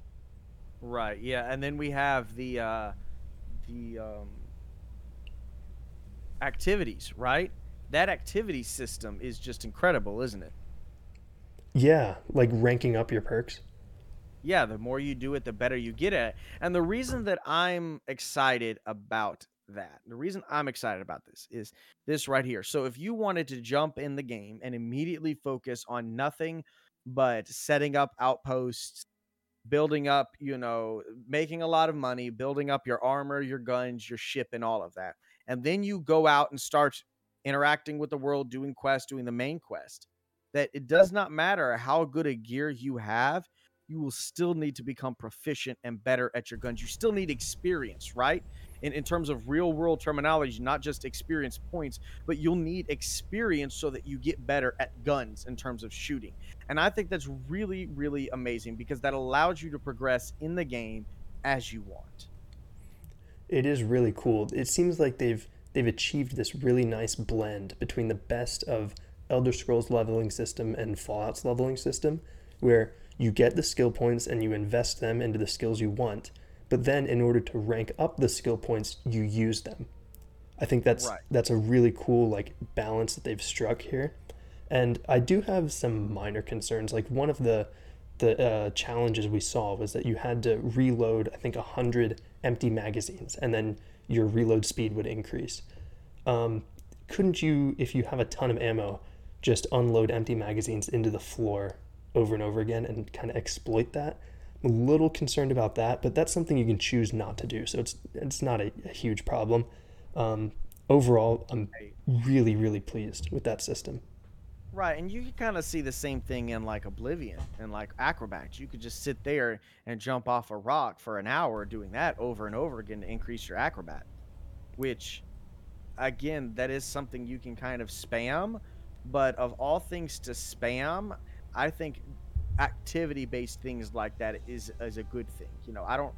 Right. Yeah, and then we have the uh, the um, activities. Right. That activity system is just incredible, isn't it? Yeah, like ranking up your perks. Yeah, the more you do it, the better you get at it. And the reason that I'm excited about that, the reason I'm excited about this is this right here. So if you wanted to jump in the game and immediately focus on nothing but setting up outposts, building up, you know, making a lot of money, building up your armor, your guns, your ship, and all of that. And then you go out and start interacting with the world, doing quests, doing the main quest. That it does not matter how good a gear you have, you will still need to become proficient and better at your guns. You still need experience, right? In, in terms of real world terminology, not just experience points, but you'll need experience so that you get better at guns in terms of shooting. And I think that's really, really amazing because that allows you to progress in the game as you want. It is really cool. It seems like they've they've achieved this really nice blend between the best of Elder Scrolls leveling system and Fallout's leveling system, where you get the skill points and you invest them into the skills you want, but then in order to rank up the skill points, you use them. I think that's right. that's a really cool like balance that they've struck here. And I do have some minor concerns. Like one of the the uh, challenges we saw was that you had to reload, I think, hundred empty magazines, and then your reload speed would increase. Um, couldn't you, if you have a ton of ammo, just unload empty magazines into the floor over and over again and kind of exploit that? I'm a little concerned about that, but that's something you can choose not to do. So it's it's not a, a huge problem. Um, overall, I'm really really pleased with that system. Right, and you can kind of see the same thing in like Oblivion and like Acrobat. You could just sit there and jump off a rock for an hour doing that over and over again to increase your acrobat, which again, that is something you can kind of spam, but of all things to spam, I think activity based things like that is is a good thing. You know, I don't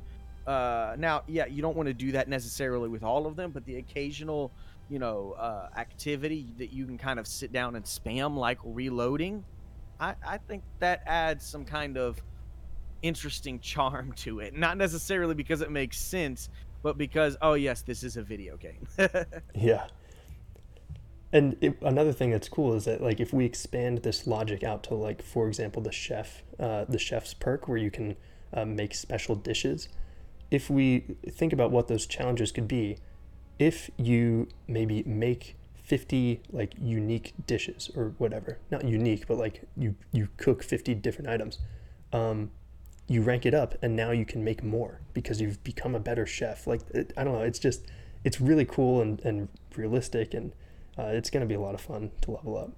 uh now yeah, you don't want to do that necessarily with all of them, but the occasional you know uh, activity that you can kind of sit down and spam like reloading I, I think that adds some kind of interesting charm *laughs* to it not necessarily because it makes sense but because oh yes this is a video game *laughs* yeah and it, another thing that's cool is that like if we expand this logic out to like for example the chef uh, the chef's perk where you can uh, make special dishes if we think about what those challenges could be if you maybe make 50 like unique dishes or whatever not unique but like you you cook 50 different items um, you rank it up and now you can make more because you've become a better chef. Like it, i don't know it's just it's really cool and, and realistic and uh, it's going to be a lot of fun to level up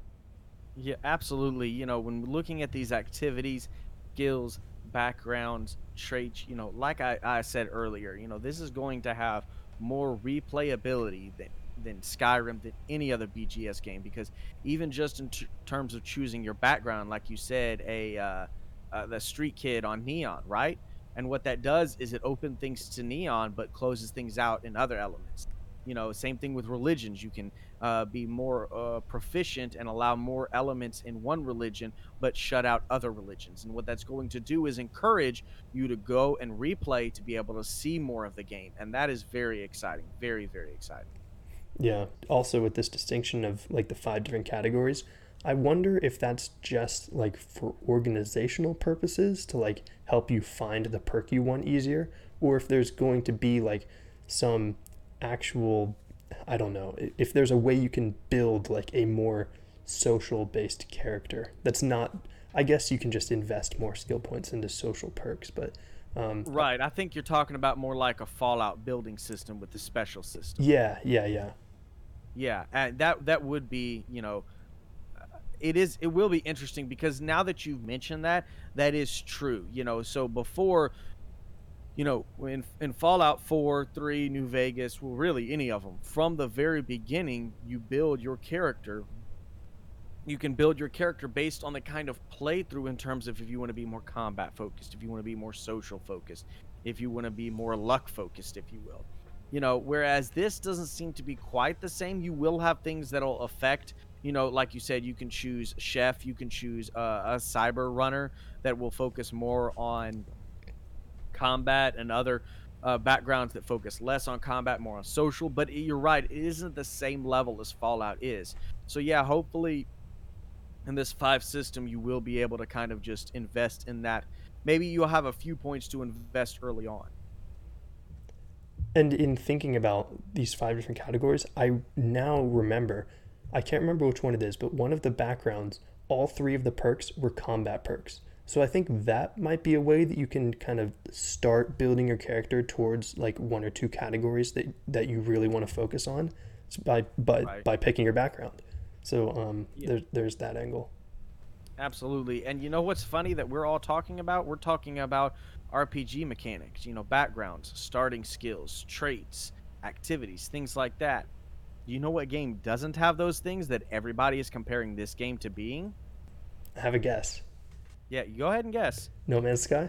yeah absolutely you know when looking at these activities skills backgrounds traits you know like I, I said earlier you know this is going to have more replayability than than Skyrim than any other BGS game because even just in t- terms of choosing your background, like you said, a uh, uh, the street kid on Neon, right? And what that does is it opens things to Neon, but closes things out in other elements. You know, same thing with religions. You can uh, be more uh, proficient and allow more elements in one religion, but shut out other religions. And what that's going to do is encourage you to go and replay to be able to see more of the game. And that is very exciting. Very, very exciting. Yeah. Also, with this distinction of like the five different categories, I wonder if that's just like for organizational purposes to like help you find the perk you want easier, or if there's going to be like some actual I don't know if there's a way you can build like a more social based character that's not I guess you can just invest more skill points into social perks but um, right I think you're talking about more like a Fallout building system with the special system. Yeah yeah yeah. Yeah and that that would be you know it is it will be interesting because now that you've mentioned that that is true you know so before you know, in in Fallout 4, 3, New Vegas, well, really any of them, from the very beginning, you build your character. You can build your character based on the kind of playthrough in terms of if you want to be more combat focused, if you want to be more social focused, if you want to be more luck focused, if you will. You know, whereas this doesn't seem to be quite the same. You will have things that'll affect you know, like you said, you can choose chef, you can choose a cyber runner that will focus more on combat and other uh, backgrounds that focus less on combat, more on social. But you're right, it isn't the same level as Fallout is. So yeah, hopefully in this five system, you will be able to kind of just invest in that. Maybe you'll have a few points to invest early on. And in thinking about these five different categories, I now remember, I can't remember which one it is, but one of the backgrounds, all three of the perks were combat perks. So I think that might be a way that you can kind of start building your character towards like one or two categories that, that you really want to focus on by by, Right. by picking your background. So um, Yeah. there, there's that angle. Absolutely. And you know what's funny that we're all talking about? We're talking about RPG mechanics, you know, backgrounds, starting skills, traits, activities, things like that. You know what game doesn't have those things that everybody is comparing this game to being? Have a guess. Yeah, go ahead and guess. No Man's Sky.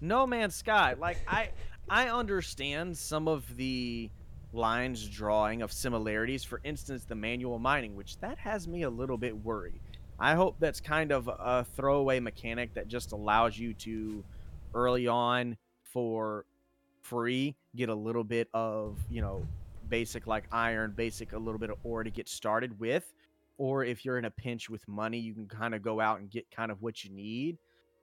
No Man's Sky. Like I I understand some of the lines drawing of similarities. For instance, the manual mining, which that has me a little bit worried. I hope that's kind of a throwaway mechanic that just allows you to early on for free get a little bit of, you know, basic like iron, basic a little bit of ore to get started with. Or if you're in a pinch with money, you can kind of go out and get kind of what you need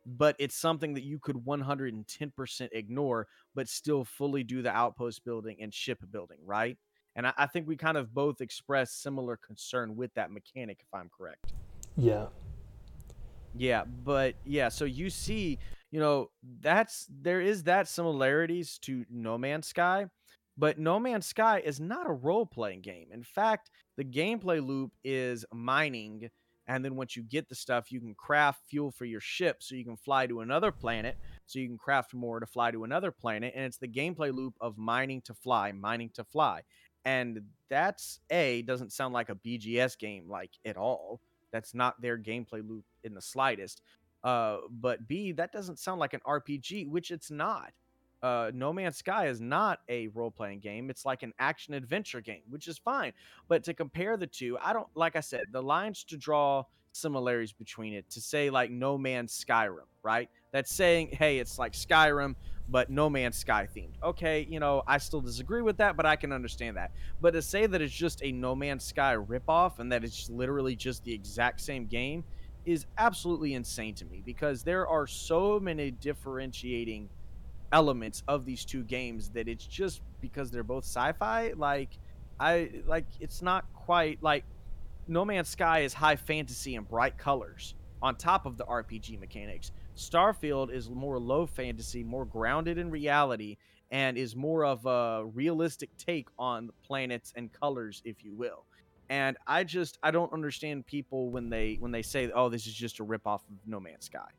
but it's something that you could 110% ignore, but still fully do the outpost building and ship building, right? And I, I think we kind of both express similar concern with that mechanic, if I'm correct. Yeah. Yeah, but yeah, so you see, you know, that's there is that similarities to No Man's Sky, but No Man's Sky is not a role playing game. In fact, the gameplay loop is mining, and then once you get the stuff, you can craft fuel for your ship so you can fly to another planet, so you can craft more to fly to another planet, and it's the gameplay loop of mining to fly, mining to fly. And that's A, doesn't sound like a BGS game like at all. That's not their gameplay loop in the slightest. Uh, but B, that doesn't sound like an RPG, which it's not. Uh, no Man's Sky is not a role playing game. It's like an action adventure game, which is fine. But to compare the two, I don't, like I said, the lines to draw similarities between it to say like No Man's Skyrim, right? That's saying, hey, it's like Skyrim, but No Man's Sky themed. Okay, you know, I still disagree with that, but I can understand that. But to say that it's just a No Man's Sky ripoff and that it's literally just the exact same game is absolutely insane to me because there are so many differentiating elements of these two games that it's just because they're both sci-fi like i like it's not quite like no man's sky is high fantasy and bright colors on top of the rpg mechanics. Starfield is more low fantasy more grounded in reality and is more of a realistic take on planets and colors if you will. And i just i don't understand people when they when they say oh this is just a rip off of no man's sky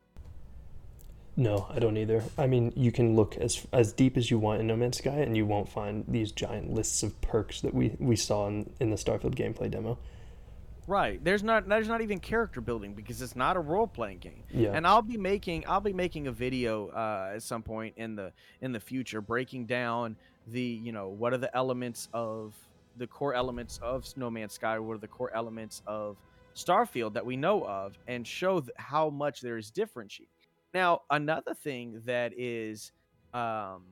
No, I don't either. I mean, you can look as as deep as you want in No Man's Sky, and you won't find these giant lists of perks that we we saw in, in the Starfield gameplay demo. Right. There's not there's not even character building because it's not a role playing game. Yeah. And I'll be making I'll be making a video uh, at some point in the in the future breaking down the you know what are the elements of the core elements of No Man's Sky, what are the core elements of Starfield that we know of, and show th- how much there is differentiating. Now, another thing that is um,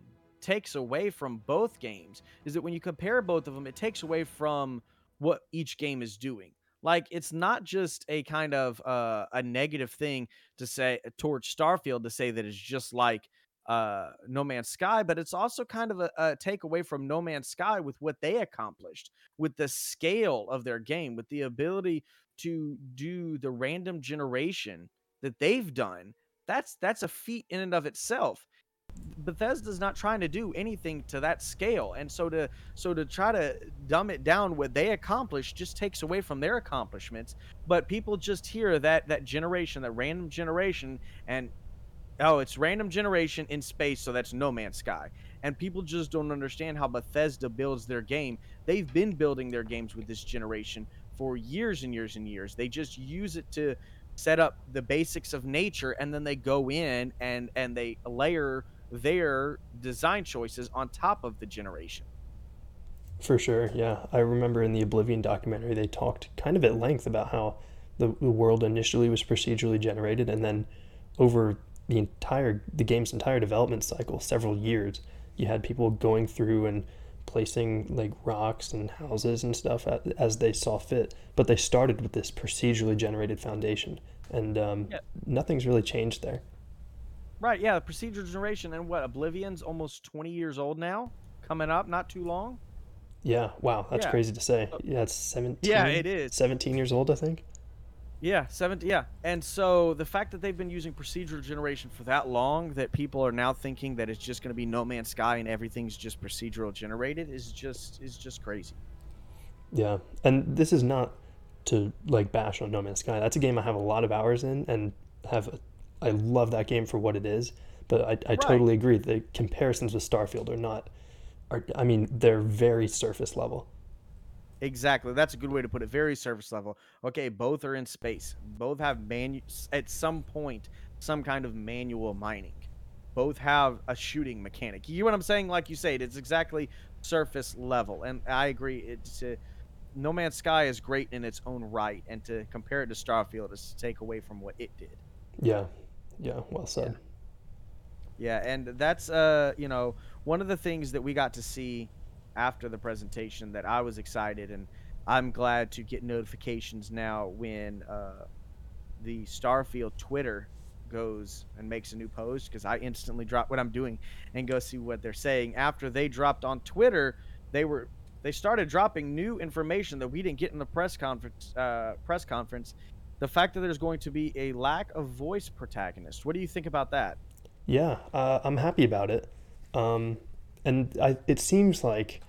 takes away from both games is that when you compare both of them, it takes away from what each game is doing. Like it's not just a kind of uh, a negative thing to say towards Starfield to say that it's just like uh, No Man's Sky, but it's also kind of a, a takeaway from No Man's Sky with what they accomplished, with the scale of their game, with the ability to do the random generation that they've done. That's that's a feat in and of itself. Bethesda's not trying to do anything to that scale, and so to so to try to dumb it down what they accomplished just takes away from their accomplishments. But people just hear that that generation, that random generation, and oh, it's random generation in space, so that's No Man's Sky. And people just don't understand how Bethesda builds their game. They've been building their games with this generation for years and years and years. They just use it to set up the basics of nature and then they go in and and they layer their design choices on top of the generation. For sure, yeah. I remember in the Oblivion documentary, they talked kind of at length about how the, the world initially was procedurally generated, and then over the entire the game's entire development cycle, several years, you had people going through and placing like rocks and houses and stuff as they saw fit. But they started with this procedurally generated foundation, and um, Yeah. nothing's really changed there. Right, yeah, the procedural generation and what Oblivion's almost 20 years old now. coming up not too long. Yeah, wow, that's Yeah. crazy to say. Yeah, it's 17. Yeah, it is. 17 years old, I think. Yeah, 70. Yeah, and so the fact that they've been using procedural generation for that long, that people are now thinking that it's just going to be No Man's Sky and everything's just procedural generated, is just is just crazy. Yeah, and this is not to like bash on No Man's Sky. That's a game I have a lot of hours in and have. A, I love that game for what it is, but I, I totally agree. The comparisons with Starfield are not. Are I mean they're very surface level. Exactly. That's a good way to put it. Very surface level. Okay, both are in space. Both have manu- at some point some kind of manual mining. Both have a shooting mechanic. You know what I'm saying? Like you said, it's exactly surface level, and I agree. It's uh, No Man's Sky is great in its own right, and to compare it to Starfield is to take away from what it did. Yeah, yeah, well said. Yeah, and that's uh, you know, one of the things that we got to see after the presentation that I was excited and I'm glad to get notifications now when uh, the Starfield Twitter goes and makes a new post because I instantly drop what I'm doing and go see what they're saying. After they dropped on Twitter, they were they started dropping new information that we didn't get in the press conference. Uh, press conference, the fact that there's going to be a lack of voice protagonist. What do you think about that? Yeah, uh, I'm happy about it. Um, and I, it seems like,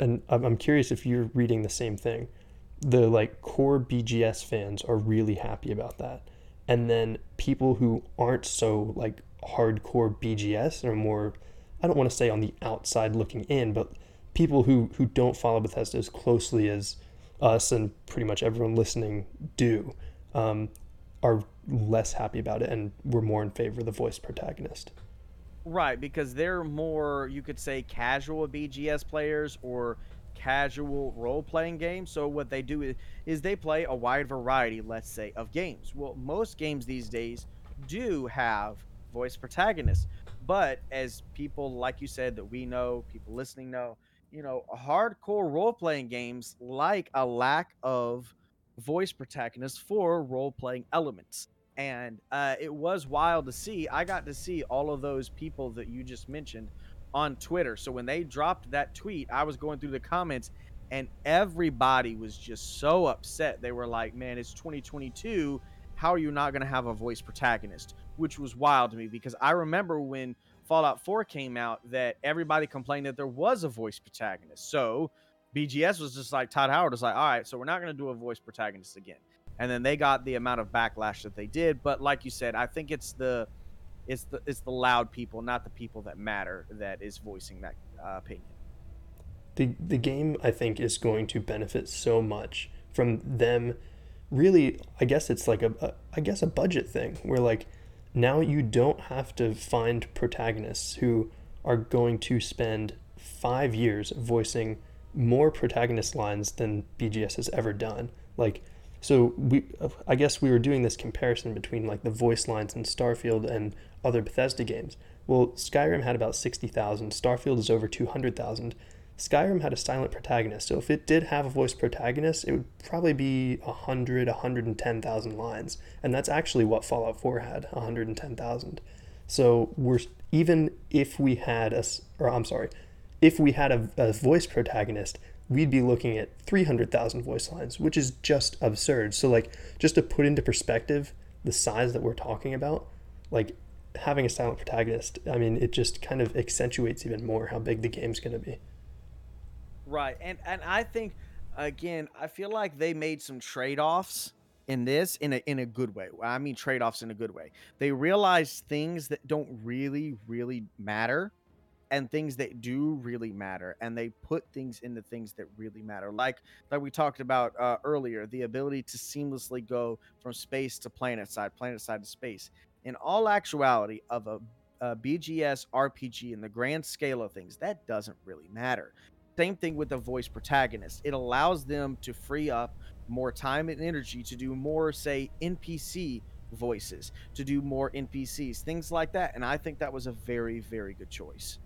and I'm curious if you're reading the same thing. The like core BGS fans are really happy about that, and then people who aren't so like hardcore BGS are more, I don't want to say on the outside looking in, but people who who don't follow Bethesda as closely as us and pretty much everyone listening do, um, are less happy about it, and we're more in favor of the voice protagonist. Right, because they're more, you could say, casual BGS players or casual role playing games. So, what they do is, is they play a wide variety, let's say, of games. Well, most games these days do have voice protagonists. But as people, like you said, that we know, people listening know, you know, hardcore role playing games like a lack of voice protagonists for role playing elements and uh, it was wild to see. I got to see all of those people that you just mentioned on Twitter. So when they dropped that tweet, I was going through the comments, and everybody was just so upset. They were like, "Man, it's 2022. How are you not going to have a voice protagonist?" Which was wild to me because I remember when Fallout 4 came out that everybody complained that there was a voice protagonist. So BGS was just like Todd Howard was like, "All right, so we're not going to do a voice protagonist again." And then they got the amount of backlash that they did. But like you said, I think it's the it's the it's the loud people, not the people that matter, that is voicing that uh, opinion. the the game I think is going to benefit so much from them really I guess it's like a, a I guess a budget thing where like now you don't have to find protagonists who are going to spend 5 years voicing more protagonist lines than BGS has ever done like so we uh, I guess we were doing this comparison between like the voice lines in Starfield and other Bethesda games well Skyrim had about 60,000 Starfield is over 200,000 Skyrim had a silent protagonist, so if it did have a voice protagonist, it would probably be 100, 110,000 lines. And that's actually what Fallout 4 had, 110,000. So we're even if we had a, or I'm sorry, if we had a, a voice protagonist, we'd be looking at 300,000 voice lines, which is just absurd. So like just to put into perspective the size that we're talking about, like having a silent protagonist, I mean, it just kind of accentuates even more how big the game's going to be. Right, and and I think again, I feel like they made some trade offs in this in a in a good way. I mean trade offs in a good way. They realized things that don't really really matter and things that do really matter and they put things into things that really matter like like we talked about uh, earlier the ability to seamlessly go from space to planet side planet side to space. In all actuality of a, a bgs rpg in the grand scale of things that doesn't really matter. Same thing with the voice protagonist it allows them to free up more time and energy to do more say npc voices to do more npcs things like that and i think that was a very very good choice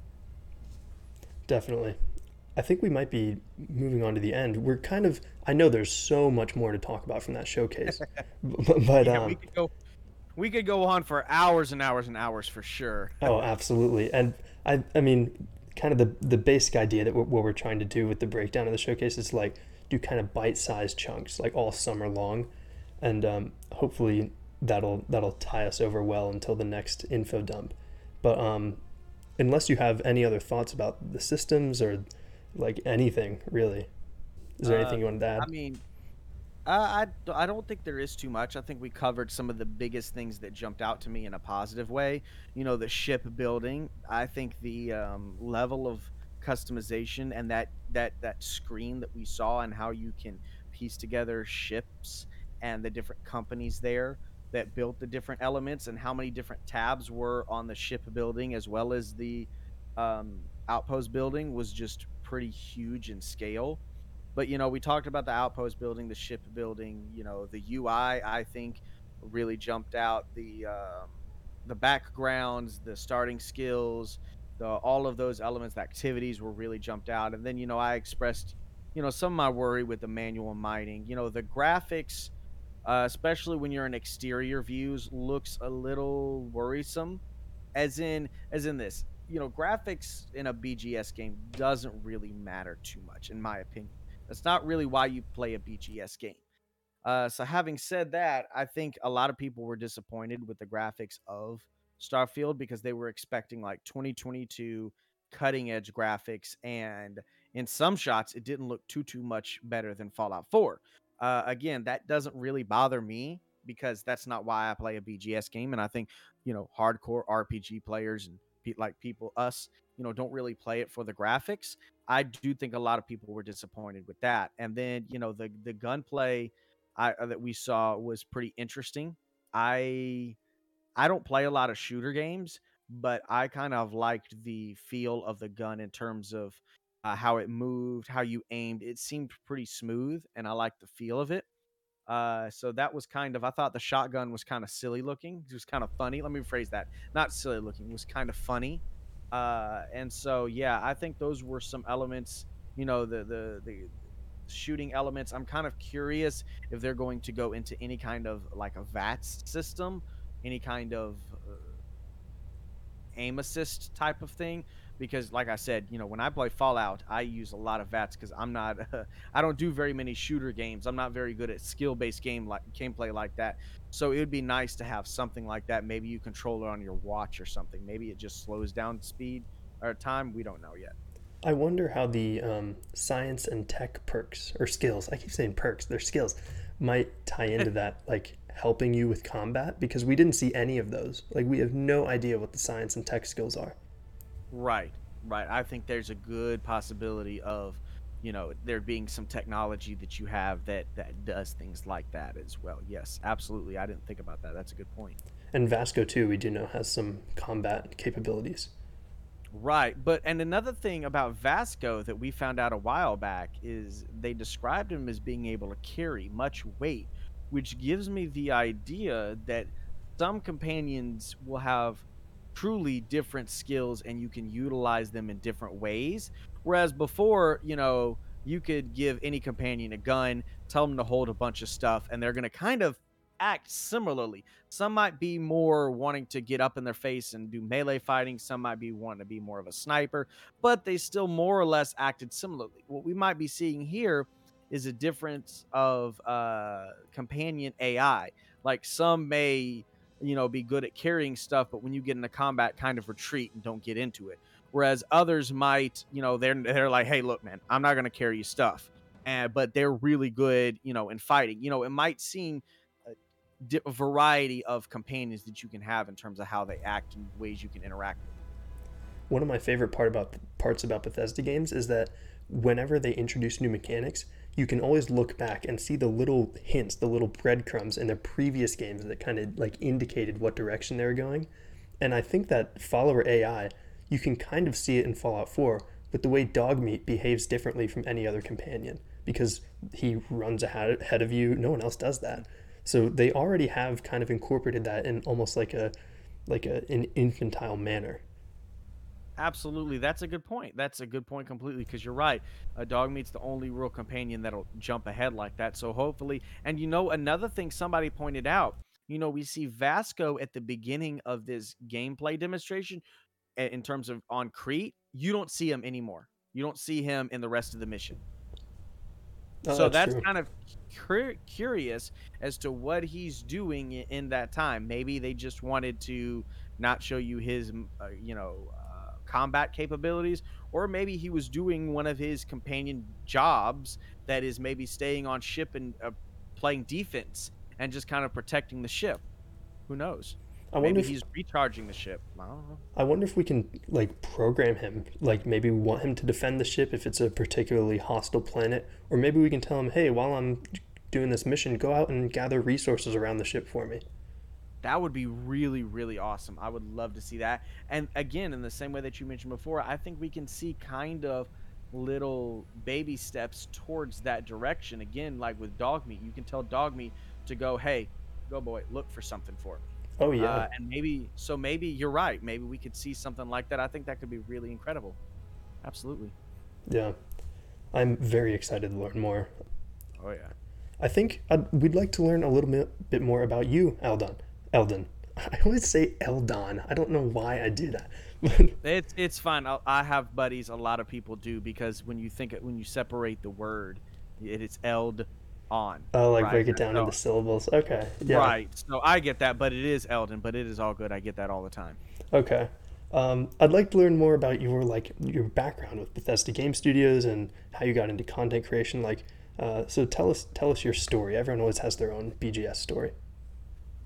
Definitely. I think we might be moving on to the end. We're kind of, I know there's so much more to talk about from that showcase, *laughs* *laughs* but, but yeah, um, we could go we could go on for hours and hours and hours for sure oh, absolutely. And I, I mean, kind of the the basic idea that what we're trying to do with the breakdown of the showcase is like do kind of bite-sized chunks like all summer long, and um, hopefully that'll that'll tie us over well until the next info dump. But um, unless you have any other thoughts about the systems or like anything really, is there Uh, anything you want to add? I mean, I, I, I don't think there is too much. I think we covered some of the biggest things that jumped out to me in a positive way. You know, the ship building. I think the um, level of customization and that that that screen that we saw and how you can piece together ships and the different companies there that built the different elements and how many different tabs were on the ship building as well as the um, outpost building was just pretty huge in scale. But you know we talked about the outpost building the ship building you know the ui i think really jumped out. The um, the backgrounds the starting skills the all of those elements the activities were really jumped out. And then you know i expressed you know some of my worry with the manual mining. You know the graphics uh, especially when you're in exterior views looks a little worrisome. As in as in this you know graphics in a bgs game doesn't really matter too much in my opinion. That's not really why you play a bgs game. Uh, so having said that i think a lot of people were disappointed with the graphics of starfield because they were expecting like 2022 cutting edge graphics and in some shots it didn't look too too much better than fallout 4 uh, again that doesn't really bother me because that's not why i play a bgs game and i think you know hardcore rpg players and pe- like people us you know don't really play it for the graphics. I do think a lot of people were disappointed with that and then you know the the gunplay I, uh, that we saw was pretty interesting. I i don't play a lot of shooter games but i kind of liked the feel of the gun in terms of uh, how it moved how you aimed it seemed pretty smooth and i liked the feel of it uh, so that was kind of I thought the shotgun was kind of silly looking. It was kind of funny. Let me rephrase that. Not silly looking. It was kind of funny. Uh, and so yeah, I think those were some elements. You know, the the the shooting elements. I'm kind of curious if they're going to go into any kind of like a VATS system, any kind of uh, aim assist type of thing because like i said you know when i play fallout i use a lot of vats because i'm not uh, *laughs* i don't do very many shooter games. I'm not very good at skill based game like gameplay like that. So it would be nice to have something like that. Maybe you control it on your watch or something. Maybe it just slows down speed or time. We don't know yet. I wonder how the um, science and tech perks or skills, I keep saying perks, they're skills, might tie into *laughs* that, like helping you with combat because we didn't see any of those. Like, we have no idea what the science and tech skills are. Right right i think there's a good possibility of you know there being some technology that you have that that does things like that as well yes absolutely i didn't think about that that's a good point. point And Vasco, too, we do know has some combat capabilities. Right, but and another thing about Vasco that we found out a while back is they described him as being able to carry much weight, which gives me the idea that some companions will have truly different skills and you can utilize them in different ways. Whereas before, you know, you could give any companion a gun, tell them to hold a bunch of stuff, and they're going to kind of act similarly. Some might be more wanting to get up in their face and do melee fighting. Some might be wanting to be more of a sniper, but they still more or less acted similarly. What we might be seeing here is a difference of uh, companion AI. Like some may, you know, be good at carrying stuff, but when you get into combat, kind of retreat and don't get into it. Whereas others might, you know, they're they're like, hey, look, man, I'm not gonna carry you stuff, and but they're really good, you know, in fighting. You know, it might seem uh, di- variety of companions that you can have in terms of how they act and ways you can interact with. One of my favorite part about parts about Bethesda games is that whenever they introduce new mechanics, you can always look back and see the little hints, the little breadcrumbs in the previous games that kind of like indicated what direction they were going. And I think that follower AI, you can kind of see it in Fallout 4, but the way Dogmeat behaves differently from any other companion because he runs ahead of you. No one else does that. So they already have kind of incorporated that in almost like a like a, an infantile manner. Absolutely, that's a good point. That's a good point completely because you're right. A Dogmeat's the only real companion that'll jump ahead like that. So hopefully, and you know, another thing somebody pointed out, you know, we see Vasco at the beginning of this gameplay demonstration, in terms of on Kreet, you don't see him anymore. You don't see him in the rest of the mission. Oh, so that's, true. kind of cur- curious as to what he's doing in that time. Maybe they just wanted to not show you his, uh, you know, combat capabilities, or maybe he was doing one of his companion jobs that is maybe staying on ship and uh, playing defense and just kind of protecting the ship. Who knows? I wonder Maybe if he's recharging the ship. I don't know. I wonder if we can like program him, like maybe we want him to defend the ship if it's a particularly hostile planet, or maybe we can tell him, hey, while I'm doing this mission, go out and gather resources around the ship for me. That would be really, really awesome. I would love to see that. And again, in the same way that you mentioned before, I think we can see kind of little baby steps towards that direction. Again, like with Dogmeat, you can tell Dogmeat to go, hey, go boy, look for something for me. Oh yeah, Uh, and maybe, so maybe you're right. Maybe we could see something like that. I think that could be really incredible. Absolutely. yeah. I'm very excited to learn more. Oh, yeah. I think I'd, we'd like to learn a little bit, bit more about you, Eldon. Eldon. *laughs* I always say Eldon. I don't know why I do that. *laughs* It's it's fine. i I have buddies. A lot of people do because when you think it, when you separate the word, it is eld on. oh, like right? break it down So- into syllables. Okay. Yeah. Right. So I get that, but it is Eldon. But it is all good. I get that all the time. Okay. Um, I'd like to learn more about your like your background with Bethesda Game Studios and how you got into content creation. Like, uh, so tell us tell us your story. Everyone always has their own BGS story.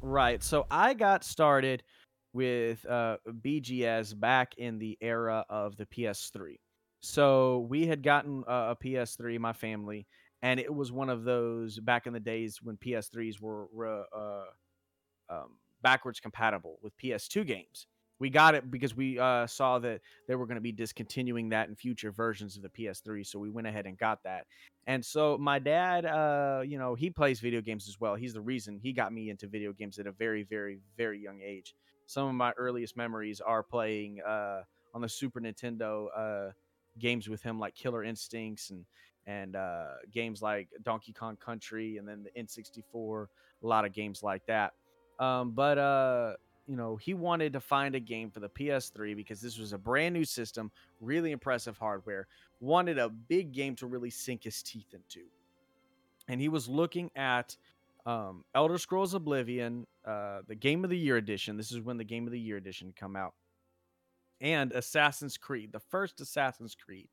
Right. So I got started with uh, BGS back in the era of the PS3. So we had gotten a, a PS3, my family, and it was one of those back in the days when PS3s were, were uh, um, backwards compatible with PS2 games. We got it because we uh, saw that they were going to be discontinuing that in future versions of the PS3. So we went ahead and got that. And so my dad, uh, you know, he plays video games as well. He's the reason he got me into video games at a very, very, very young age. Some of my earliest memories are playing uh, on the Super Nintendo uh, games with him, like Killer Instincts and and uh, games like Donkey Kong Country, and then the N64. A lot of games like that. Um, but uh, you know, he wanted to find a game for the PS3 because this was a brand new system, really impressive hardware. Wanted a big game to really sink his teeth into, and he was looking at um, Elder Scrolls Oblivion, uh, the Game of the Year edition. This is when the Game of the Year edition come out, and Assassin's Creed, the first Assassin's Creed.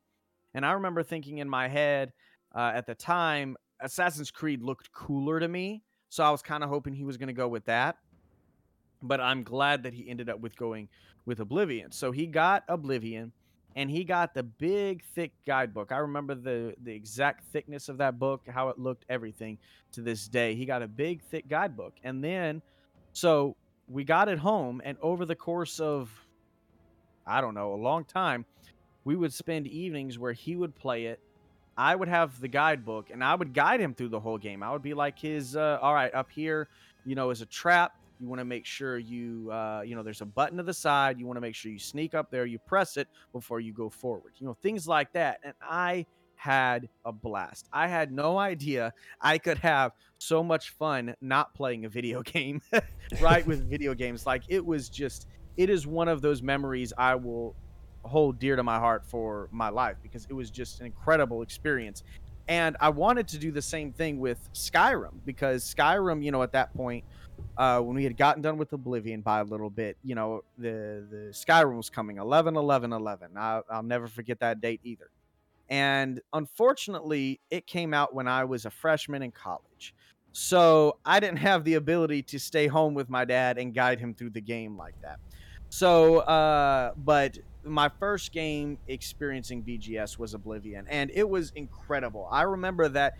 And I remember thinking in my head uh, at the time, Assassin's Creed looked cooler to me, so I was kind of hoping he was going to go with that. But I'm glad that he ended up with going with Oblivion. So he got Oblivion, and he got the big thick guidebook. I remember the the exact thickness of that book, how it looked, everything to this day. He got a big thick guidebook, and then so we got it home, and over the course of I don't know a long time, we would spend evenings where he would play it. I would have the guidebook, and I would guide him through the whole game. I would be like his, uh, all right, up here, you know, is a trap. You want to make sure you, uh, you know, there's a button to the side. You want to make sure you sneak up there, you press it before you go forward. You know, things like that. And I had a blast. I had no idea I could have so much fun not playing a video *laughs* game, right? With *laughs* video games. Like it was just, it is one of those memories I will hold dear to my heart for my life because it was just an incredible experience. And I wanted to do the same thing with Skyrim because Skyrim, you know, at that point, uh, when we had gotten done with Oblivion by a little bit, you know, the the Skyrim was coming 11 11 11. I, I'll never forget that date either. And unfortunately, it came out when I was a freshman in college. So I didn't *laughs* have the ability to stay home with my dad and guide him through the game like that. So, uh, but my first game experiencing BGS was Oblivion, and it was incredible. I remember that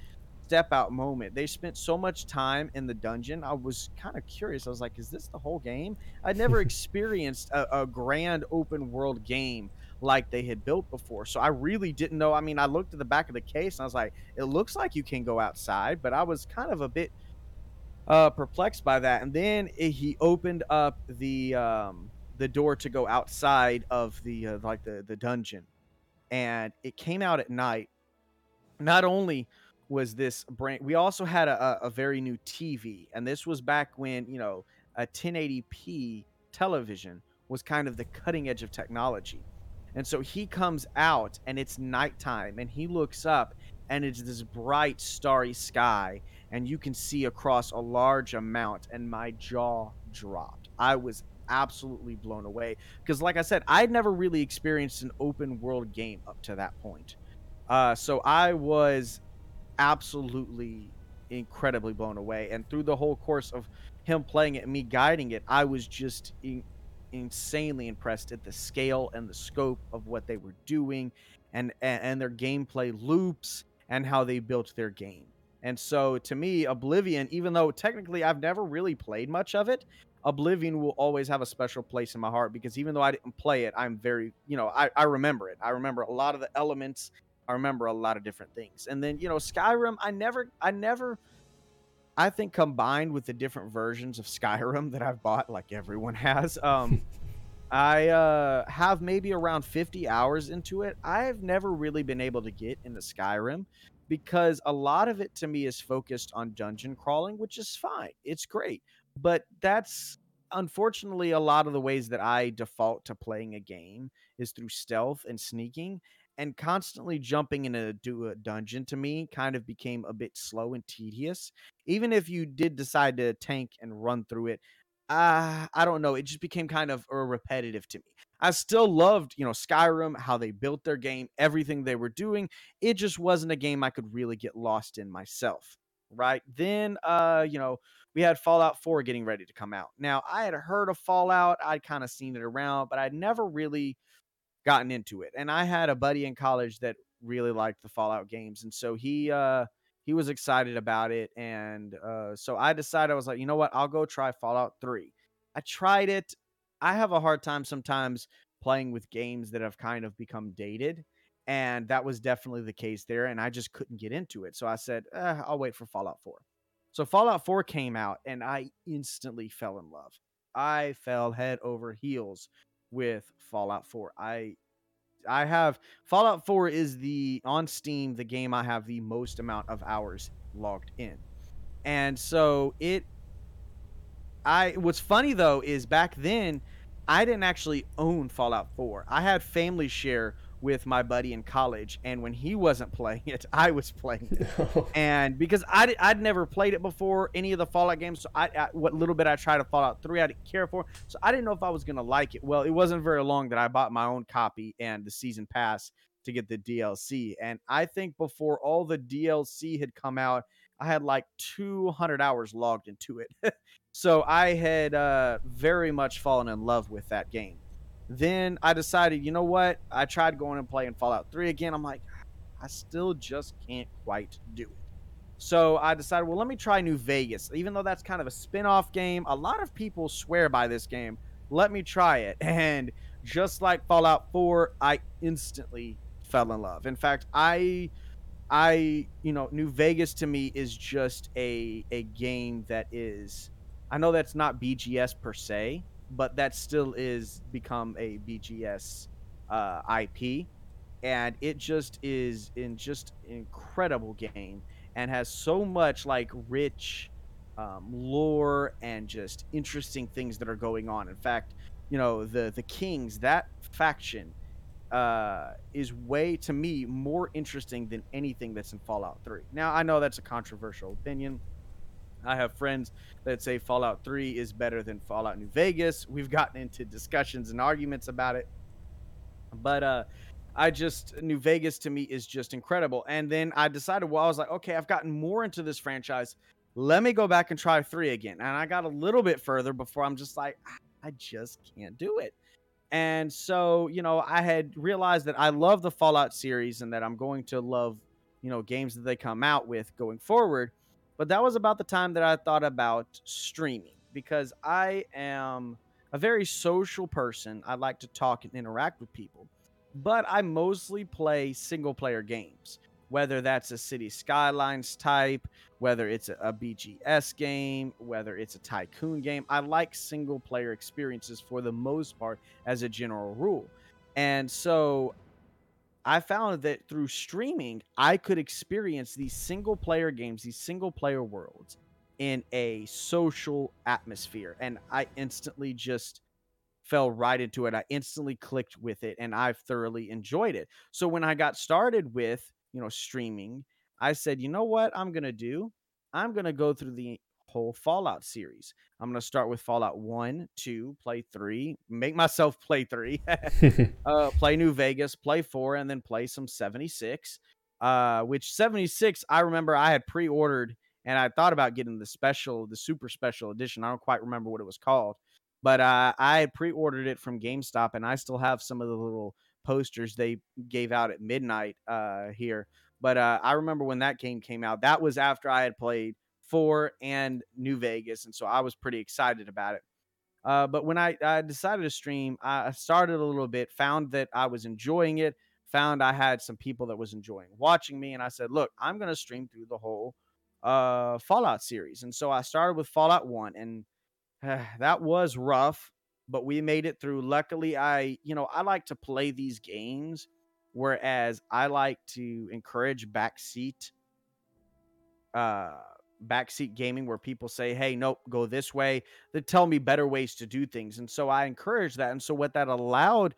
step out moment. They spent so much time in the dungeon. I was kind of curious. I was like, is this the whole game? I'd never *laughs* experienced a, a grand open world game like they had built before. So I really didn't know. I mean, I looked at the back of the case and I was like, it looks like you can go outside, but I was kind of a bit uh, perplexed by that. And then it, he opened up the um, the door to go outside of the uh, like the the dungeon, and it came out at night. Not only was this brand, we also had a, a very new TV, and this was back when you know a 1080p television was kind of the cutting edge of technology. And so he comes out and it's nighttime and he looks up and it's this bright starry sky and you can see across a large amount and my jaw dropped. I was absolutely blown away because like I said, I'd never really experienced an open world game up to that point. Uh, so I was absolutely incredibly blown away and through the whole course of him playing it and me guiding it, I was just in, insanely impressed at the scale and the scope of what they were doing and, and, and their gameplay loops and how they built their game. And so to me, Oblivion, even though technically I've never really played much of it, Oblivion will always have a special place in my heart because even though I didn't play it, I'm very, you know, I, I remember it. I remember a lot of the elements. I remember a lot of different things. And then, you know, Skyrim, I never, I never, I think combined with the different versions of Skyrim that I've bought, like everyone *laughs* has, um, I uh, have maybe around 50 hours into it. I've never really been able to get into Skyrim because a lot of it to me is focused on dungeon crawling, which is fine. It's great. But that's unfortunately a lot of the ways that I default to playing a game is through stealth and sneaking and constantly jumping into a dungeon to me kind of became a bit slow and tedious. Even if you did decide to tank and run through it, uh, I don't know. It just became kind of repetitive to me. I still loved, you know, Skyrim, how they built their game, everything they were doing. It just wasn't a game I could really get lost in myself. Right. Then, uh, you know, we had Fallout 4 getting ready to come out. Now, I had heard of Fallout, I'd kind of seen it around, but I'd never really gotten into it. And I had a buddy in college that really liked the Fallout games. And so he, uh, he was excited about it and uh, so i decided i was like you know what i'll go try fallout 3 i tried it i have a hard time sometimes playing with games that have kind of become dated and that was definitely the case there and i just couldn't get into it so i said eh, i'll wait for fallout 4 so fallout 4 came out and i instantly fell in love i fell head over heels with fallout 4 i I have Fallout 4 is the on Steam the game I have the most amount of hours logged in. And so it I what's funny though is back then I didn't actually own Fallout 4. I had family share with my buddy in college, and when he wasn't playing it, *laughs* I was playing it. *laughs* and because I I'd never played it before, any of the Fallout games, so I, I, what little bit I tried to Fallout Three, I didn't care for, so I didn't know if I was gonna like it. Well, it wasn't very long that I bought my own copy and the season pass to get the DLC, and I think before all the DLC had come out, I had like 200 hours logged into it. *laughs* so I had uh, very much fallen in love with that game. Then I decided, you know what? I tried going and playing Fallout 3 again. I'm like, I still just can't quite do it. So I decided, well, let me try New Vegas. Even though that's kind of a spin off game, a lot of people swear by this game. Let me try it. *laughs* And just like Fallout 4, I instantly fell in love. In fact, I I, you know, New Vegas to me is just a a game that is I know that's not BGS per se, but that still is become a BGS uh, IP, and it just is in just incredible game and has so much like rich um, lore and just interesting things that are going on. In fact, you know the the Kings that faction uh, is way to me more interesting than anything that's in Fallout 3. Now I know that's a controversial opinion I have friends that say Fallout 3 is better than Fallout New Vegas. We've gotten into discussions and arguments about it. But uh I just New Vegas to me is just incredible. And then I decided well I was like, okay, I've gotten more into this franchise. Let me go back and try 3 again. And I got a little bit further before I'm just like I just can't do it. And so, you know, I had realized that I love the Fallout series and that I'm going to love, you know, games that they come out with going forward. But that was about the time that I thought about streaming because I am a very social person. I like to talk and interact with people, but I mostly play single player games, whether that's a City Skylines type, whether it's a, BGS game, whether it's a tycoon game. I like single player experiences for the most part as a general rule. And so I found that through streaming, I could experience these single player games, these single player worlds in a social atmosphere. And I instantly just fell right into it. I instantly clicked with it and I've thoroughly enjoyed it. So when I got started with, you know, streaming, I said, you know what I'm going to do? I'm going to go through the whole Fallout series. I'm going to start with Fallout 1, 2, play 3, make myself *laughs* play 3, *laughs* uh, play New Vegas, play 4, and then play some 76. Uh, which 76, I remember I had pre ordered and I thought about getting the special, the super special edition. I don't quite remember what it was called, but uh, I had pre ordered it from GameStop and I still have some of the little posters they gave out at midnight uh, here. But uh, I remember when that game came out, that was after I had played four and New Vegas, and so I was pretty excited about it. Uh, but when I, I decided to stream, I started a little bit, found that I was enjoying it, found I had some people that was enjoying watching me, and I said, "Look, I'm going to stream through the whole uh, Fallout series." And so I started with Fallout One, and uh, *sighs* that was rough, but we made it through. Luckily, I you know I like to play these games, whereas I like to encourage backseat uh backseat gaming where people say, hey, nope, go this way. They tell me better ways to do things. And so I encourage that. And so what that allowed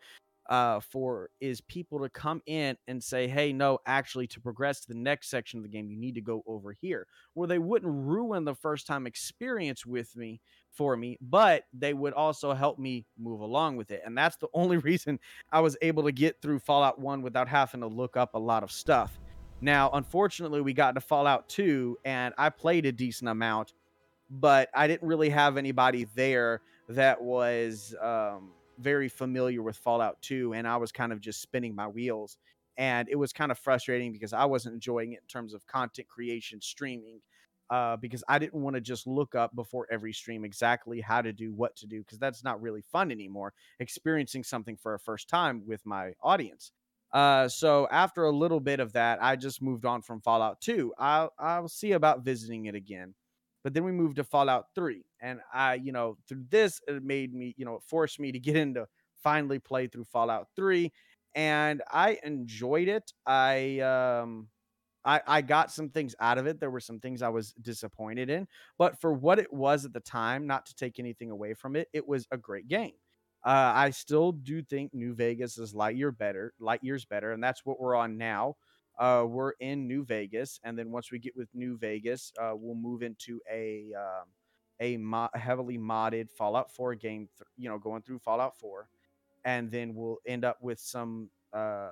uh, for is people to come in and say, hey, no, actually, to progress to the next section of the game, you need to go over here, where they wouldn't ruin the first time experience with me for me, but they would also help me move along with it. And that's the *laughs* only reason I was able to get through Fallout 1 without having to look up a lot of stuff. Now, unfortunately, we got to Fallout 2 and I played a decent amount, but I didn't really have anybody there that was um, very familiar with Fallout 2 and I was kind of just spinning my wheels. And it was kind of frustrating because I wasn't enjoying it in terms of content creation streaming uh, because I didn't want to just look up before every stream exactly how to do what to do because that's not really fun anymore experiencing something for a first time with my audience uh, so after a little bit of that, I just moved on from Fallout 2. I'll I'll see about visiting it again. But then we moved to Fallout 3. And I, you know, through this, it made me, you know, it forced me to get into finally play through Fallout 3. And I enjoyed it. I um I, I got some things out of it. There were some things I was disappointed in, but for what it was at the time, not to take anything away from it, it was a great game. Uh, I still do think New Vegas is light year better, light years better, and that's what we're on now. Uh, we're in New Vegas, and then once we get with New Vegas, uh, we'll move into a um, a mo- heavily modded Fallout 4 game. Th- you know, going through Fallout 4, and then we'll end up with some uh,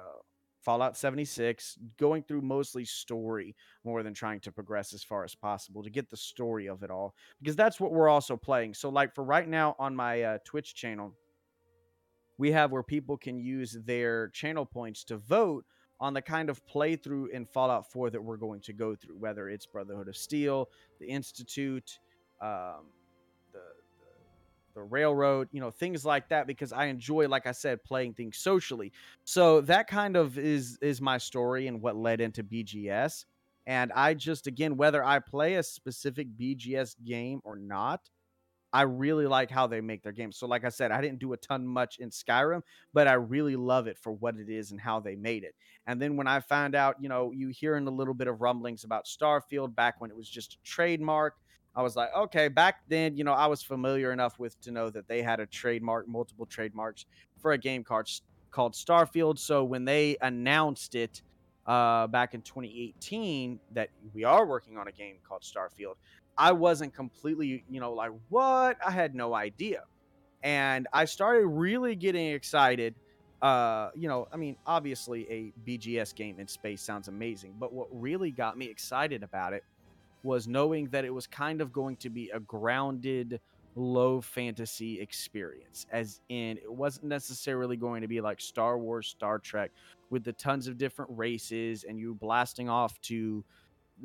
Fallout 76, going through mostly story more than trying to progress as far as possible to get the story of it all, because that's what we're also playing. So, like for right now on my uh, Twitch channel we have where people can use their channel points to vote on the kind of playthrough in Fallout 4 that we're going to go through, whether it's Brotherhood of Steel, the Institute, um, the, the, the Railroad, you know, things like that, because I enjoy, like I said, playing things socially. So that kind of is is my story and what led into BGS. And I just, again, whether I play a specific BGS game or not, I really like how they make their games. So, like I said, I didn't do a ton much in Skyrim, but I really love it for what it is and how they made it. And then when I found out, you know, you hearing a little bit of rumblings about Starfield back when it was just a trademark, I was like, okay, back then, you know, I was familiar enough with to know that they had a trademark, multiple trademarks for a game called called Starfield. So when they announced it uh, back in 2018 that we are working on a game called Starfield, I wasn't completely, you know, like, what? I had no idea. And I started really getting excited. Uh, you know, I mean, obviously a BGS game in space sounds amazing, but what really got me excited about it was knowing that it was kind of going to be a grounded low fantasy experience as in it wasn't necessarily going to be like Star Wars, Star Trek with the tons of different races and you blasting off to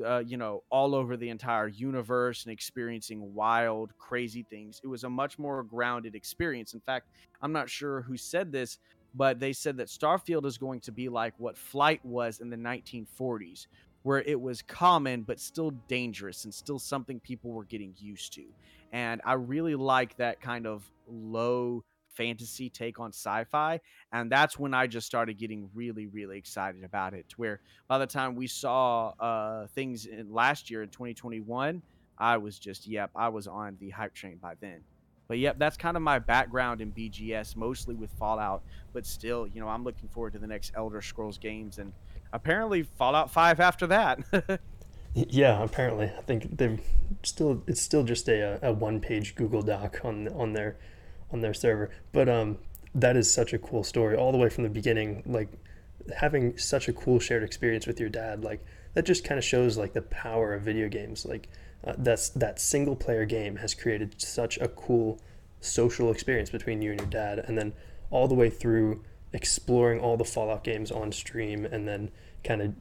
uh, you know, all over the entire universe and experiencing wild, crazy things. It was a much more grounded experience. In fact, I'm not sure who said this, but they said that Starfield is going to be like what Flight was in the 1940s, where it was common but still dangerous and still something people were getting used to. And I really like that kind of low fantasy take on sci-fi and that's when i just started getting really really excited about it to where by the time we saw uh things in last year in 2021 i was just yep i was on the hype train by then But yep, that's kind of my background in BGS, mostly with Fallout. But still, you know, I'm looking forward to the next Elder Scrolls games, and apparently Fallout Five after that. *laughs* yeah, apparently, I think they're still. It's still just a, a one page Google Doc on on their on their server. But um, that is such a cool story, all the way from the beginning. Like having such a cool shared experience with your dad, like that just kind of shows like the power of video games. Like uh, that's that single player game has created such a cool social experience between you and your dad, and then all the way through exploring all the Fallout games on stream, and then kind of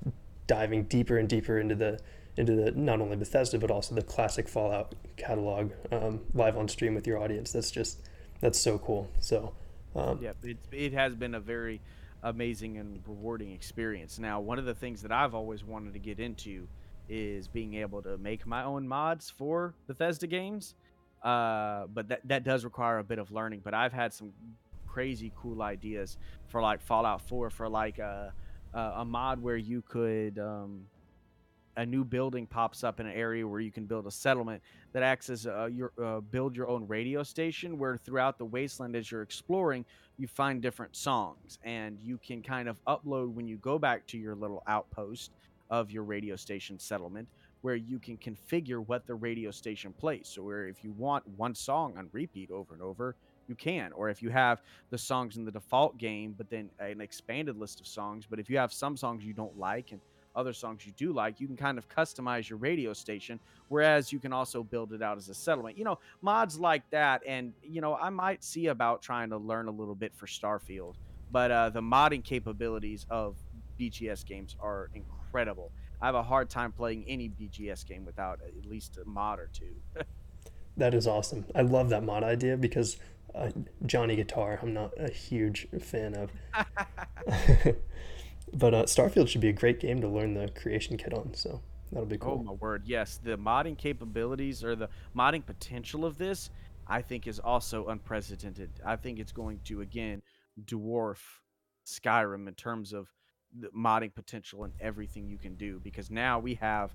diving deeper and deeper into the into the not only Bethesda but also the classic Fallout catalog um, live on stream with your audience. That's just that's so cool. So um, yeah, it it has been a very amazing and rewarding experience. Now, one of the things that I've always wanted to get into is being able to make my own mods for Bethesda games. Uh, but that that does require a bit of learning. But I've had some crazy cool ideas for like Fallout 4 for like a a, a mod where you could um, a new building pops up in an area where you can build a settlement that acts as a, your uh, build your own radio station where throughout the wasteland as you're exploring you find different songs and you can kind of upload when you go back to your little outpost of your radio station settlement where you can configure what the radio station plays. So where if you want one song on repeat over and over, you can. Or if you have the songs in the default game, but then an expanded list of songs, but if you have some songs you don't like and other songs you do like, you can kind of customize your radio station. Whereas you can also build it out as a settlement. You know, mods like that. And, you know, I might see about trying to learn a little bit for Starfield. But uh, the modding capabilities of BGS games are incredible. I have a hard time playing any BGS game without at least a mod or two. *laughs* that is awesome. I love that mod idea because uh, Johnny Guitar, I'm not a huge fan of. *laughs* but uh, Starfield should be a great game to learn the creation kit on. So that'll be cool. Oh my word! Yes, the modding capabilities or the modding potential of this, I think, is also unprecedented. I think it's going to again dwarf Skyrim in terms of the modding potential and everything you can do because now we have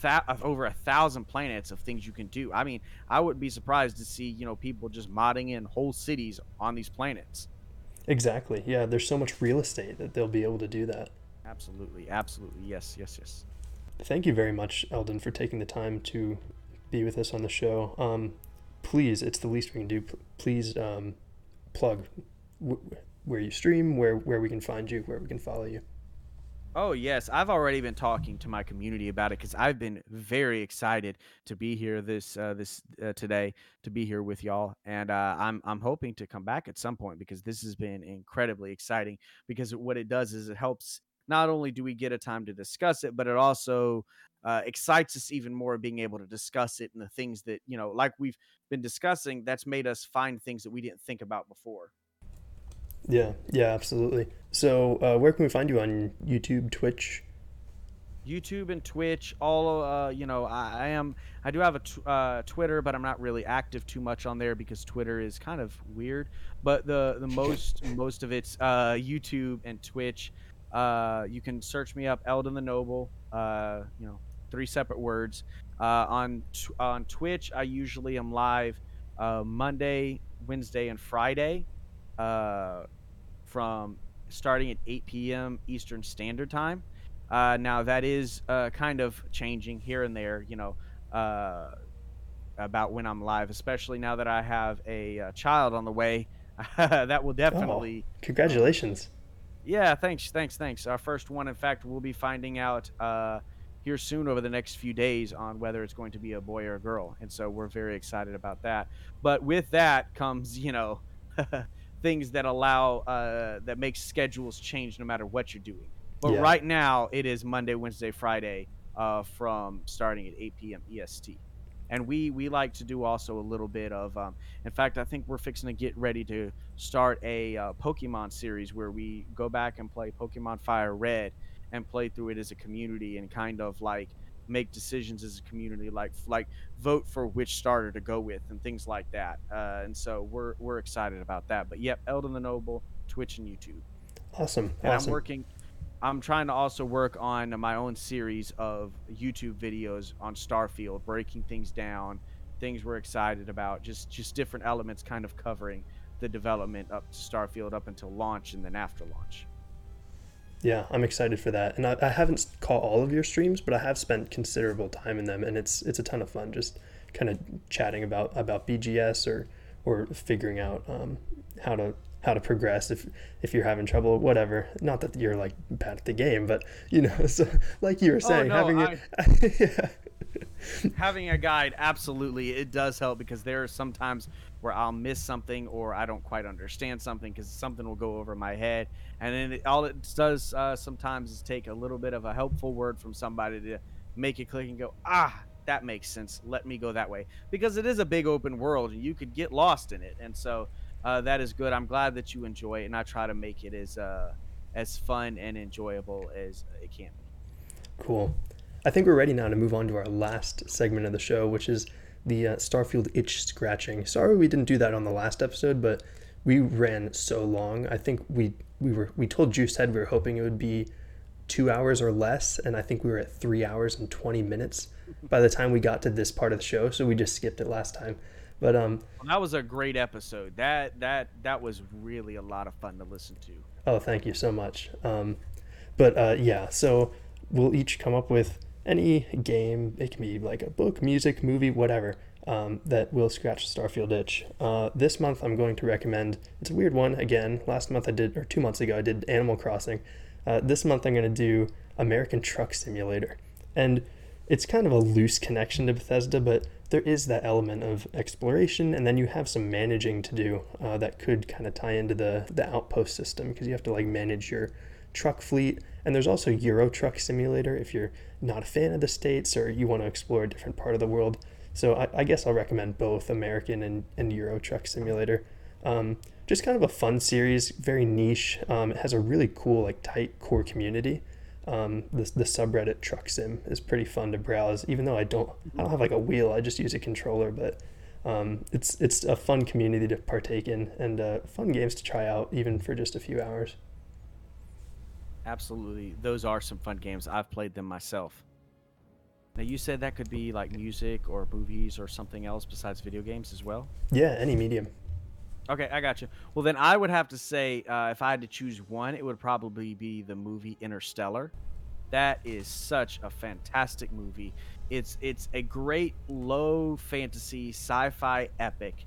th- over a thousand planets of things you can do. I mean, I wouldn't be surprised to see you know people just modding in whole cities on these planets. Exactly. Yeah, there's so much real estate that they'll be able to do that. Absolutely. Absolutely. Yes. Yes. Yes. Thank you very much, Eldon, for taking the time to be with us on the show. Um, please, it's the least we can do. Please um, plug w- where you stream, where where we can find you, where we can follow you. Oh yes, I've already been talking to my community about it because I've been very excited to be here this uh, this uh, today to be here with y'all, and uh, I'm I'm hoping to come back at some point because this has been incredibly exciting. Because what it does is it helps. Not only do we get a time to discuss it, but it also uh, excites us even more being able to discuss it and the things that you know, like we've been discussing, that's made us find things that we didn't think about before. Yeah, yeah, absolutely. So, uh, where can we find you on YouTube, Twitch? YouTube and Twitch, all uh, you know, I, I, am. I do have a t- uh, Twitter, but I'm not really active too much on there because Twitter is kind of weird. But the the *laughs* most most of it's uh, YouTube and Twitch. Uh, you can search me up, Eldon the Noble. Uh, you know, three separate words. Uh, on t- on Twitch, I usually am live uh, Monday, Wednesday, and Friday uh, from starting at 8 p.m. Eastern Standard Time. Uh, now that is uh, kind of changing here and there, you know, uh, about when I'm live, especially now that I have a, a uh, child on the way. *laughs* that will definitely. Oh, congratulations. Yeah, thanks, thanks, thanks. Our first one, in fact, we'll be finding out uh, here soon over the next few days on whether it's going to be a boy or a girl, and so we're very excited about that. But with that comes, you know. *laughs* things that allow uh, that makes schedules change no matter what you're doing. But yeah. right now it is Monday, Wednesday, Friday uh, from starting at 8 p.m. EST. And we we like to do also a little bit of. Um, in fact, I think we're fixing to get ready to start a uh, Pokemon series where we go back and play Pokemon Fire Red and play through it as a community and kind of like make decisions as a community, like like vote for which starter to go with and things like that. Uh, and so we're we're excited about that. But yep, Eldon the Noble, Twitch and YouTube. Awesome. And awesome. I'm working. I'm trying to also work on my own series of YouTube videos on Starfield, breaking things down, things we're excited about. Just just different elements, kind of covering the development up to Starfield up until launch and then after launch. Yeah, I'm excited for that, and I, I haven't caught all of your streams, but I have spent considerable time in them, and it's it's a ton of fun just kind of chatting about about BGS or or figuring out um, how to how to progress if if you're having trouble whatever not that you're like bad at the game but you know *laughs* so like you were saying oh, no, having I, *laughs* yeah. having a guide absolutely it does help because there are sometimes where I'll miss something or I don't quite understand something because something will go over my head and then it, all it does uh, sometimes is take a little bit of a helpful word from somebody to make it click and go ah that makes sense let me go that way because it is a big open world and you could get lost in it and so uh, that is good. I'm glad that you enjoy it, and I try to make it as uh, as fun and enjoyable as it can be. Cool. I think we're ready now to move on to our last segment of the show, which is the uh, Starfield itch scratching. Sorry we didn't do that on the last episode, but we ran so long. I think we we were we told Juicehead we were hoping it would be two hours or less, and I think we were at three hours and twenty minutes by the time we got to this part of the show. So we just skipped it last time. But um, well, that was a great episode. That that that was really a lot of fun to listen to. Oh, thank you so much. Um, but uh, yeah, so we'll each come up with any game. It can be like a book, music, movie, whatever. Um, that will scratch the Starfield itch. Uh, this month I'm going to recommend. It's a weird one again. Last month I did, or two months ago I did Animal Crossing. Uh, this month I'm going to do American Truck Simulator, and it's kind of a loose connection to Bethesda, but there is that element of exploration, and then you have some managing to do uh, that could kind of tie into the the outpost system because you have to like manage your truck fleet. And there's also Euro Truck Simulator if you're not a fan of the states or you want to explore a different part of the world. So I, I guess I'll recommend both American and, and Euro Truck Simulator. Um, just kind of a fun series, very niche. Um, it has a really cool, like tight core community um, the, the subreddit truck sim is pretty fun to browse even though i don't i don't have like a wheel i just use a controller but um, it's it's a fun community to partake in and uh, fun games to try out even for just a few hours absolutely those are some fun games i've played them myself now you said that could be like music or movies or something else besides video games as well yeah any medium Okay, I got you. Well, then I would have to say, uh, if I had to choose one, it would probably be the movie Interstellar. That is such a fantastic movie. It's it's a great low fantasy sci-fi epic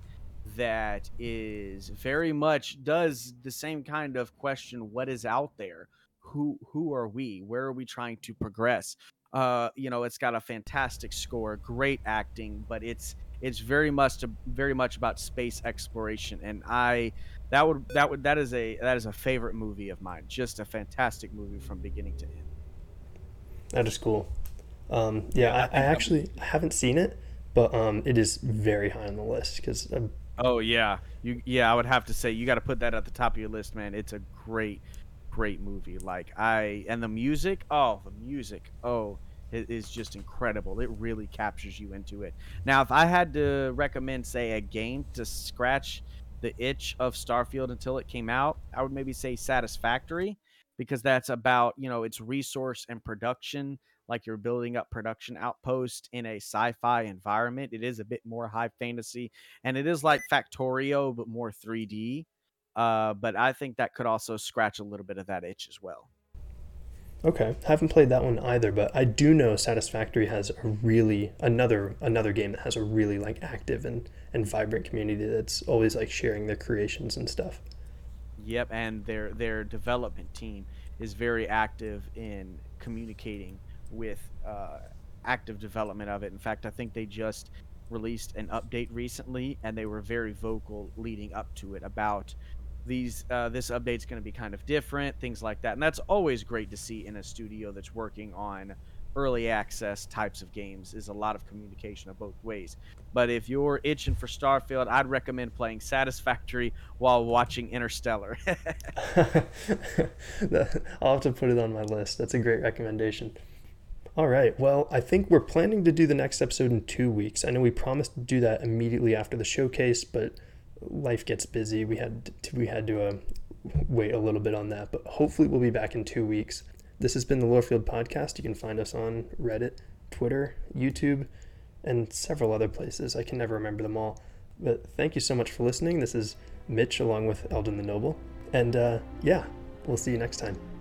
that is very much does the same kind of question: what is out there? Who who are we? Where are we trying to progress? Uh, you know, it's got a fantastic score, great acting, but it's it's very much very much about space exploration, and I that would that would that is a that is a favorite movie of mine. Just a fantastic movie from beginning to end. That is cool. Um, yeah, I, I, I actually haven't seen it, but um, it is very high on the list because. Oh yeah, you yeah. I would have to say you got to put that at the top of your list, man. It's a great, great movie. Like I and the music. Oh, the music. Oh, is just incredible. It really captures you into it. Now, if I had to recommend, say, a game to scratch the itch of Starfield until it came out, I would maybe say Satisfactory because that's about, you know, its resource and production. Like you're building up production outpost in a sci-fi environment. It is a bit more high fantasy, and it is like Factorio but more 3D. Uh, but I think that could also scratch a little bit of that itch as well. Okay, haven't played that one either, but I do know Satisfactory has a really another another game that has a really like active and and vibrant community that's always like sharing their creations and stuff. Yep, and their their development team is very active in communicating with uh, active development of it. In fact, I think they just released an update recently, and they were very vocal leading up to it about these uh, this update's going to be kind of different, things like that, and that's always great to see in a studio that's working on early access types of games. Is a lot of communication of both ways. But if you're itching for Starfield, I'd recommend playing Satisfactory while watching Interstellar. *laughs* *laughs* I'll have to put it on my list. That's a great recommendation. All right. Well, I think we're planning to do the next episode in two weeks. I know we promised to do that immediately after the showcase, but life gets busy. We had to, we had to uh, wait a little bit on that, but hopefully we'll be back in two weeks. This has been the Lorefield Podcast. You can find us on Reddit, Twitter, YouTube, and several other places. I can never remember them all. But thank you so much for listening. This is Mitch along with Eldon the Noble. And uh, yeah, we'll see you next time.